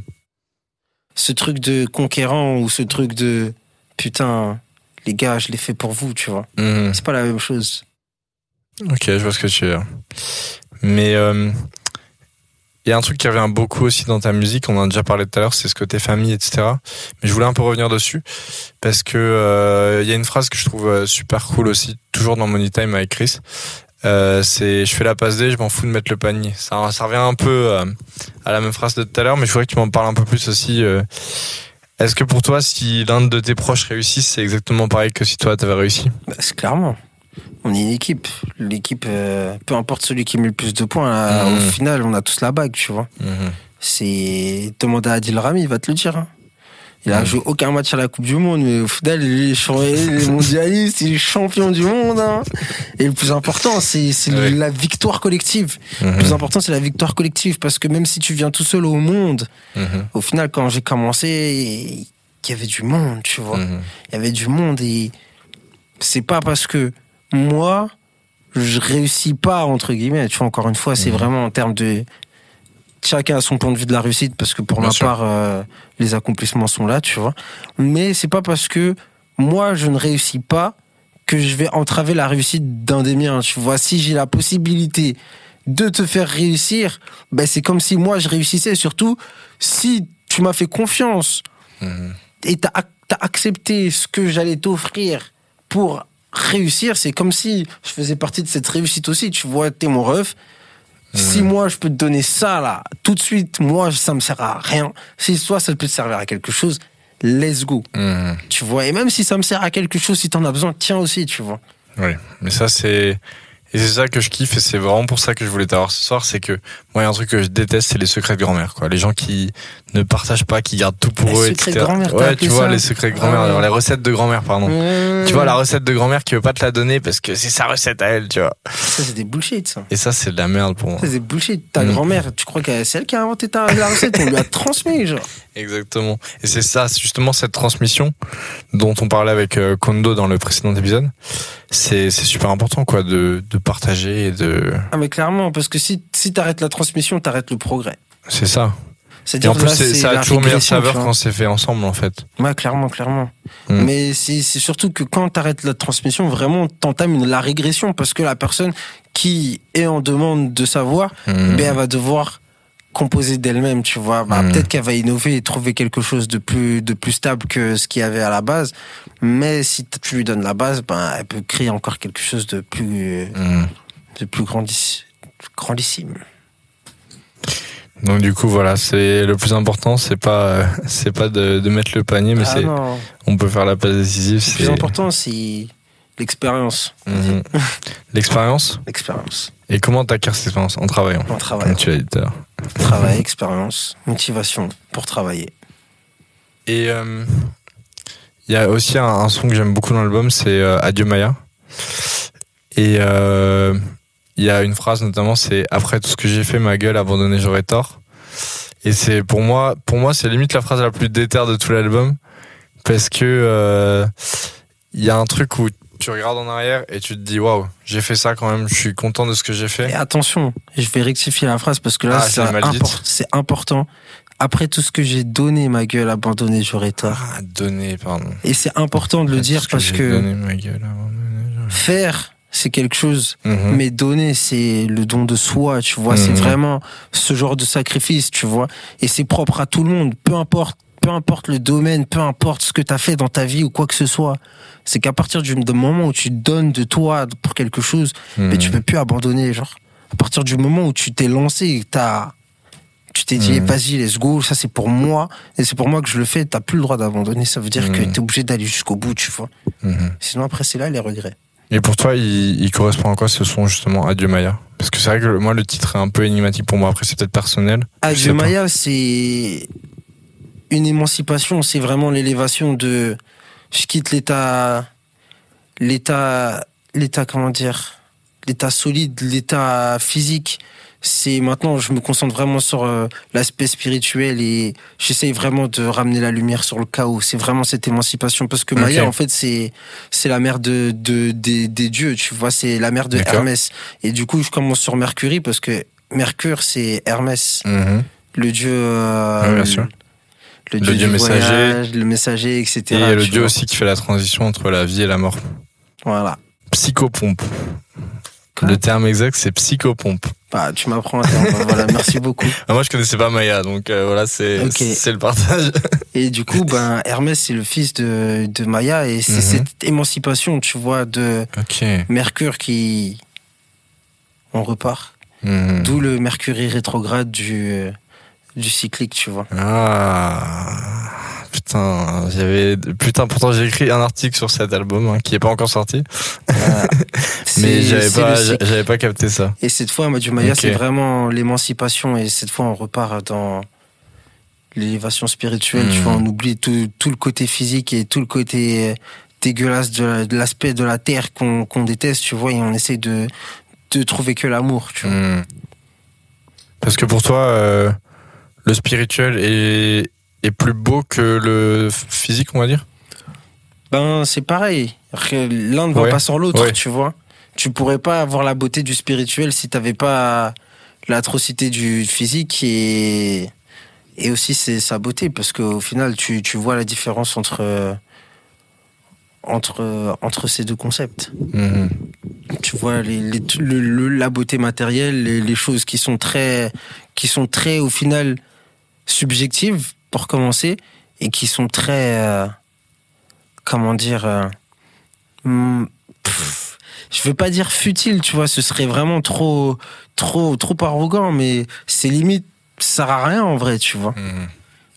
Ce truc de conquérant ou ce truc de putain, les gars, je l'ai fait pour vous, tu vois. Hmm. C'est pas la même chose. Ok, je vois ce que tu veux dire. Mais euh, il y a un truc qui revient beaucoup aussi dans ta musique, on en a déjà parlé tout à l'heure, c'est ce côté famille, etc. Mais je voulais un peu revenir dessus, parce que euh, il y a une phrase que je trouve euh, super cool aussi, toujours dans Money Time avec Chris. Euh, c'est je fais la passe D, je m'en fous de mettre le panier. Ça, ça revient un peu à la même phrase de tout à l'heure, mais je voudrais que tu m'en parles un peu plus aussi. Est-ce que pour toi, si l'un de tes proches réussit, c'est exactement pareil que si toi t'avais réussi Bah, c'est clairement. On est une équipe. L'équipe, euh, peu importe celui qui met le plus de points, là, Mhm. au final, on a tous la bague, tu vois. Mhm. C'est. Demande à Adil Rami, il va te le dire. hein. Il a Mhm. joué aucun match à la Coupe du Monde, mais au final, il est, mondialiste, il est champion du monde. hein. Et le plus important, c'est Ouais. la victoire collective. Mhm. Le plus important, c'est la victoire collective, parce que même si tu viens tout seul au monde, Mhm. au final, quand j'ai commencé, il y avait du monde, tu vois Mhm. il y avait du monde et c'est pas parce que moi je réussis pas entre guillemets tu vois encore une fois c'est Mhm. vraiment en termes de chacun a son point de vue de la réussite parce que pour Bien ma sûr. part euh, les accomplissements sont là tu vois mais c'est pas parce que moi je ne réussis pas que je vais entraver la réussite d'un des miens tu vois si j'ai la possibilité de te faire réussir ben c'est comme si moi je réussissais surtout si tu m'as fait confiance Mhm. et t'as t'as accepté ce que j'allais t'offrir pour réussir, c'est comme si je faisais partie de cette réussite aussi. Tu vois, t'es mon ref. Si Mhm. moi je peux te donner ça là, tout de suite, moi ça me sert à rien. Si toi ça peut te servir à quelque chose, let's go. Mhm. Tu vois, et même si ça me sert à quelque chose, si t'en as besoin, tiens aussi, tu vois. Oui, mais ça c'est Et c'est ça que je kiffe et c'est vraiment pour ça que je voulais t'avoir ce soir, c'est que moi il y a un truc que je déteste, c'est les secrets de grand-mère quoi. Les gens qui ne partagent pas, qui gardent tout pour Les eux, secrets etc. de ouais, tu vois ça les secrets de grand-mère, Ah ouais. les recettes de grand-mère pardon. Mmh. Tu vois la recette de grand-mère qui veut pas te la donner parce que c'est sa recette à elle, tu vois. Ça, c'est des bullshit, ça. Et ça c'est de la merde pour moi. Ça, c'est des bullshit. Ta Mm. grand-mère, tu crois que c'est elle qui a inventé ta, la recette, on lui a transmis, genre. Exactement. Et c'est ça, justement cette transmission dont on parlait avec euh, Kondo dans le précédent épisode. C'est super important quoi de de partager et de Ah, mais clairement, parce que si, si t'arrêtes la transmission, t'arrêtes le progrès. c'est ça. Et C'est-à-dire en plus là, ça a toujours meilleure saveur quand c'est fait ensemble en fait. Ouais, clairement, clairement. Mm. Mais c'est surtout que quand t'arrêtes la transmission, vraiment, t'entames la régression parce que la personne qui est en demande de savoir, Mm. ben, elle va devoir composer d'elle-même, tu vois. Bah, Mm. Peut-être qu'elle va innover et trouver quelque chose de plus, de plus stable que ce qu'il y avait à la base. Mais si tu lui donnes la base, ben, elle peut créer encore quelque chose de plus, Mm. de plus grandis- grandissime. Donc du coup voilà, c'est le plus important, c'est pas c'est pas de, de mettre le panier, mais Ah c'est on peut faire la passe décisive. Le plus important, c'est l'expérience. Mhm. l'expérience? L'expérience. Et comment t'acquiers cette expérience en travaillant On travaille. Comme tu l'as dit tout à l'heure. Travail, expérience, motivation pour travailler. Et euh, il y a aussi un, un son que j'aime beaucoup dans l'album, c'est euh, Adieu Maya. Et euh, il y a une phrase notamment, c'est après tout ce que j'ai fait, ma gueule abandonnée, j'aurais tort. Et c'est pour moi, pour moi, c'est limite la phrase la plus déterre de tout l'album, parce que il y a un truc où tu regardes en arrière et tu te dis waouh, j'ai fait ça quand même, je suis content de ce que j'ai Et fait. attention, je vais rectifier la phrase parce que là, Ah, c'est impor- important. Après tout ce que j'ai donné, ma gueule abandonnée, j'aurais tort. Ah, donner, pardon. Et c'est important de le dire ce parce j'ai que donné, ma gueule faire, c'est quelque chose, Mhm. mais donner, c'est le don de soi, tu vois. C'est Mhm. vraiment ce genre de sacrifice, tu vois. Et c'est propre à tout le monde, peu importe, peu importe le domaine, peu importe ce que tu as fait dans ta vie ou quoi que ce soit. C'est qu'à partir du moment où tu donnes de toi pour quelque chose, mais tu peux plus abandonner, genre. À partir du moment où tu t'es lancé, t'as, tu t'es dit, Mhm. vas-y, let's go, ça c'est pour moi, et c'est pour moi que je le fais, t'as plus le droit d'abandonner, ça veut dire que Mhm. t'es obligé d'aller jusqu'au bout, tu vois. Mhm. Sinon après c'est là les regrets. Et pour toi, il, il correspond à quoi ce son justement Adieu Maya? Parce que c'est vrai que moi le titre est un peu énigmatique pour moi. Après c'est peut-être personnel. Adieu. Maya, c'est une émancipation, c'est vraiment l'élévation de, je quitte l'état, l'état, l'état, comment dire, l'état solide, l'état physique. C'est maintenant, je me concentre vraiment sur euh, l'aspect spirituel et j'essaye vraiment de ramener la lumière sur le chaos. C'est vraiment cette émancipation parce que Ok. Maya, en fait, c'est c'est la mère de, de des, des dieux. Tu vois, c'est la mère de. Hermès. Et du coup, je commence sur Mercury parce que Mercure, c'est Hermès, Mhm. le dieu. euh, Ouais, bien sûr. Le Le dieu, du messager. voyage, le messager, etc. Et le dieu vois. aussi qui fait la transition entre la vie et la mort. Voilà. Psychopompe. Quoi le terme exact c'est psychopompe. Bah, tu m'apprends un terme. voilà, merci beaucoup. Ah, moi je connaissais pas Maya donc euh, voilà c'est c'est le partage. Et du coup, ben, Hermès, c'est le fils de, de Maya et c'est Mhm. cette émancipation, tu vois, de. Mercure qui. On repart. Mhm. D'où le Mercury rétrograde du, euh, du cyclique, tu vois. Ah putain j'avais putain pourtant j'ai écrit un article sur cet album hein, qui est pas encore sorti mais j'avais pas j'avais pas capté ça. Et cette fois, Madu Maya, Ok. c'est vraiment l'émancipation. Et cette fois, on repart dans l'élévation spirituelle. Tu Mhm. vois, on oublie tout, tout le côté physique et tout le côté dégueulasse de la- de l'aspect de, la terre qu'on qu'on déteste, tu vois, et on essaie de, de trouver que l'amour, tu vois. Hmm. Parce que pour toi, euh, le spirituel est, est plus beau que le physique, on va dire? Ben, c'est pareil. L'un ne va Ouais. pas sans l'autre, Ouais. tu vois. Tu pourrais pas avoir la beauté du spirituel si t'avais pas l'atrocité du physique et, et aussi c'est sa beauté parce qu'au final, tu, tu vois la différence entre, entre, entre ces deux concepts. Mhm. Tu vois les, les- le- le- la beauté matérielle, les, les choses qui sont très, qui sont très au final subjectives pour commencer et qui sont très, euh, comment dire, euh, hmm, pff, je veux pas dire futile, tu vois, ce serait vraiment trop, trop, trop arrogant, mais c'est limite, ça sert à rien en vrai, tu vois Mhm.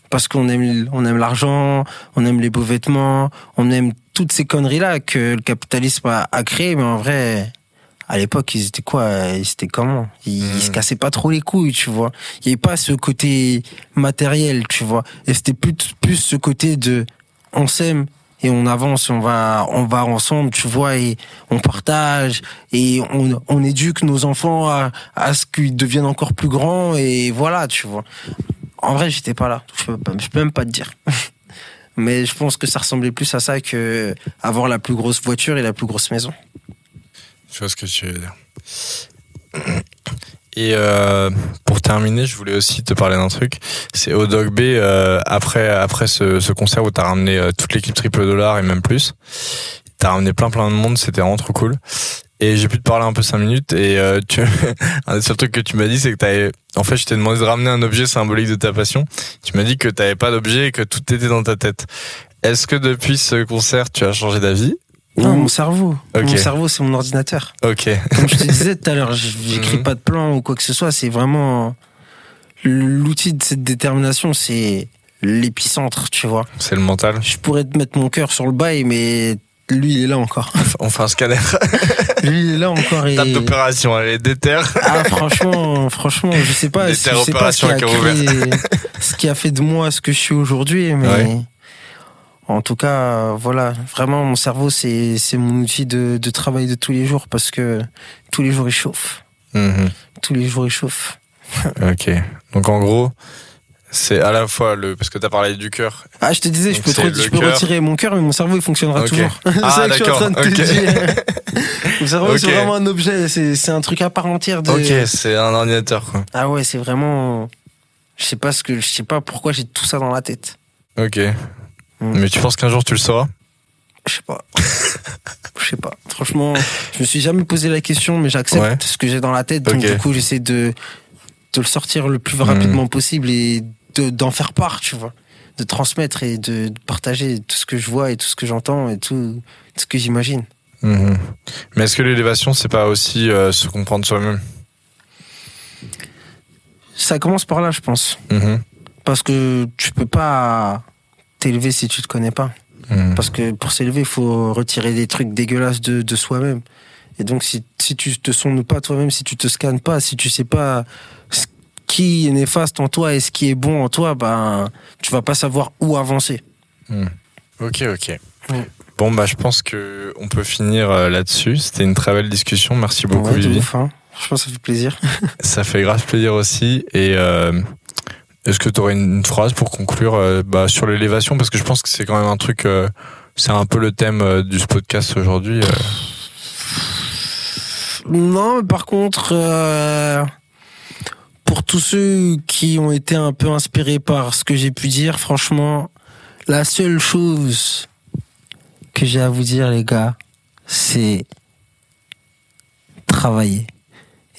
parce qu'on aime on aime l'argent, on aime les beaux vêtements, on aime toutes ces conneries là que le capitalisme a, a créé mais en vrai à l'époque, ils étaient quoi? Ils étaient comment? Ils, ils se cassaient pas trop les couilles, tu vois. Il y avait pas ce côté matériel, tu vois. Et c'était plus plus ce côté de on s'aime et on avance, on va on va ensemble, tu vois, et on partage et on, on éduque nos enfants à, à ce qu'ils deviennent encore plus grands et voilà, tu vois. En vrai, j'étais pas là. Je peux, je peux même pas te dire. Mais je pense que ça ressemblait plus à ça que avoir la plus grosse voiture et la plus grosse maison. Je vois ce que tu veux dire. Et euh, pour terminer, je voulais aussi te parler d'un truc. C'est au Dog B, euh, après, après ce, ce concert où t'as ramené euh, toute l'équipe triple dollar et même plus. T'as ramené plein plein de monde, c'était vraiment trop cool. Et j'ai pu te parler un peu cinq minutes et tu, un des seuls trucs que tu m'as dit c'est que t'avais, en fait je t'ai demandé de ramener un objet symbolique de ta passion. Tu m'as dit que t'avais pas d'objet et que tout était dans ta tête. Est-ce que depuis ce concert tu as changé d'avis? Non, mon cerveau. Mon cerveau, c'est mon ordinateur. Ok. Comme je te disais tout à l'heure, j'écris pas de plan ou quoi que ce soit. C'est vraiment l'outil de cette détermination, c'est l'épicentre, tu vois. C'est le mental. Je pourrais te mettre mon cœur sur le bail, mais lui, il est là encore. On fait un scanner. lui, il est là encore. Et... Table d'opération, elle est déter. Ah, franchement, franchement, je sais pas, Des je sais pas ce qui, a créé- ce qui a fait de moi ce que je suis aujourd'hui, mais Ouais. En tout cas, voilà, vraiment, mon cerveau, c'est c'est mon outil de, de travail de tous les jours parce que tous les jours il chauffe, Mhm. tous les jours il chauffe. Ok. Donc en gros, c'est à la fois le parce que t'as parlé du cœur. Ah, je te disais, je peux, c'est te- le je peux cœur. retirer mon cœur, mais mon cerveau il fonctionnera toujours. c'est Ah, ça que je suis en train de d'accord, te ok. dire. mon cerveau, c'est vraiment un objet, c'est c'est un truc à part entière. De... Ok, c'est un ordinateur quoi. Ah ouais, c'est vraiment. Je sais pas ce que, je sais pas pourquoi j'ai tout ça dans la tête. Ok. Mm. Mais tu penses qu'un jour tu le sauras? Je sais pas. Je sais pas. Franchement, je me suis jamais posé la question, mais j'accepte Ouais. ce que j'ai dans la tête. Donc du coup, j'essaie de, de le sortir le plus rapidement possible et de- d'en faire part, tu vois. De transmettre et de, de partager tout ce que je vois et tout ce que j'entends et tout, tout ce que j'imagine. Mhm. Mais est-ce que l'élévation c'est pas aussi euh, se comprendre soi-même? Ça commence par là, je pense. Mhm. Parce que tu peux pas t'élever si tu te connais pas. Mhm. Parce que pour s'élever, il faut retirer des trucs dégueulasses de, de soi-même. Et donc, si, si tu te sondes pas toi-même, si tu te scannes pas, si tu sais pas ce qui est néfaste en toi et ce qui est bon en toi, ben, tu vas pas savoir où avancer. Ok, ok. Ouais. Bon bah je pense que on peut finir euh, là-dessus. C'était une très belle discussion. Merci beaucoup Ouais, Vivi. ouf, hein. Franchement, ça fait plaisir. Ça fait grave plaisir aussi. Et euh, est-ce que tu aurais une phrase pour conclure euh, bah, sur l'élévation? Parce que je pense que c'est quand même un truc, euh, c'est un peu le thème euh, du podcast aujourd'hui. Non, par contre, pour tous ceux qui ont été un peu inspirés par ce que j'ai pu dire, franchement, la seule chose que j'ai à vous dire, les gars, c'est travailler.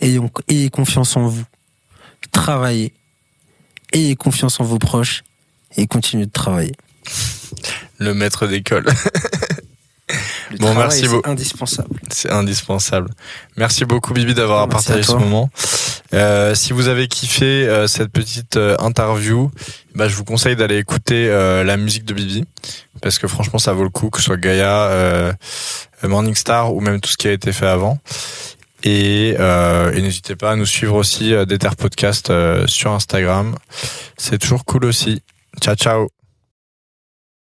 Ayez confiance en vous. Travaillez. Ayez confiance en vos proches et continuez de travailler. Le maître d'école. Le Bon, travail, merci c'est beaucoup. indispensable. C'est indispensable. Merci beaucoup Bibi d'avoir Merci partagé ce moment. Euh, si vous avez kiffé euh, cette petite euh, interview, bah, je vous conseille d'aller écouter la musique de Bibi parce que franchement ça vaut le coup, que ce soit Gaia, Morningstar ou même tout ce qui a été fait avant. Et, euh, et n'hésitez pas à nous suivre aussi euh, d'Ether Podcast euh, sur Instagram. C'est toujours cool aussi. Ciao ciao.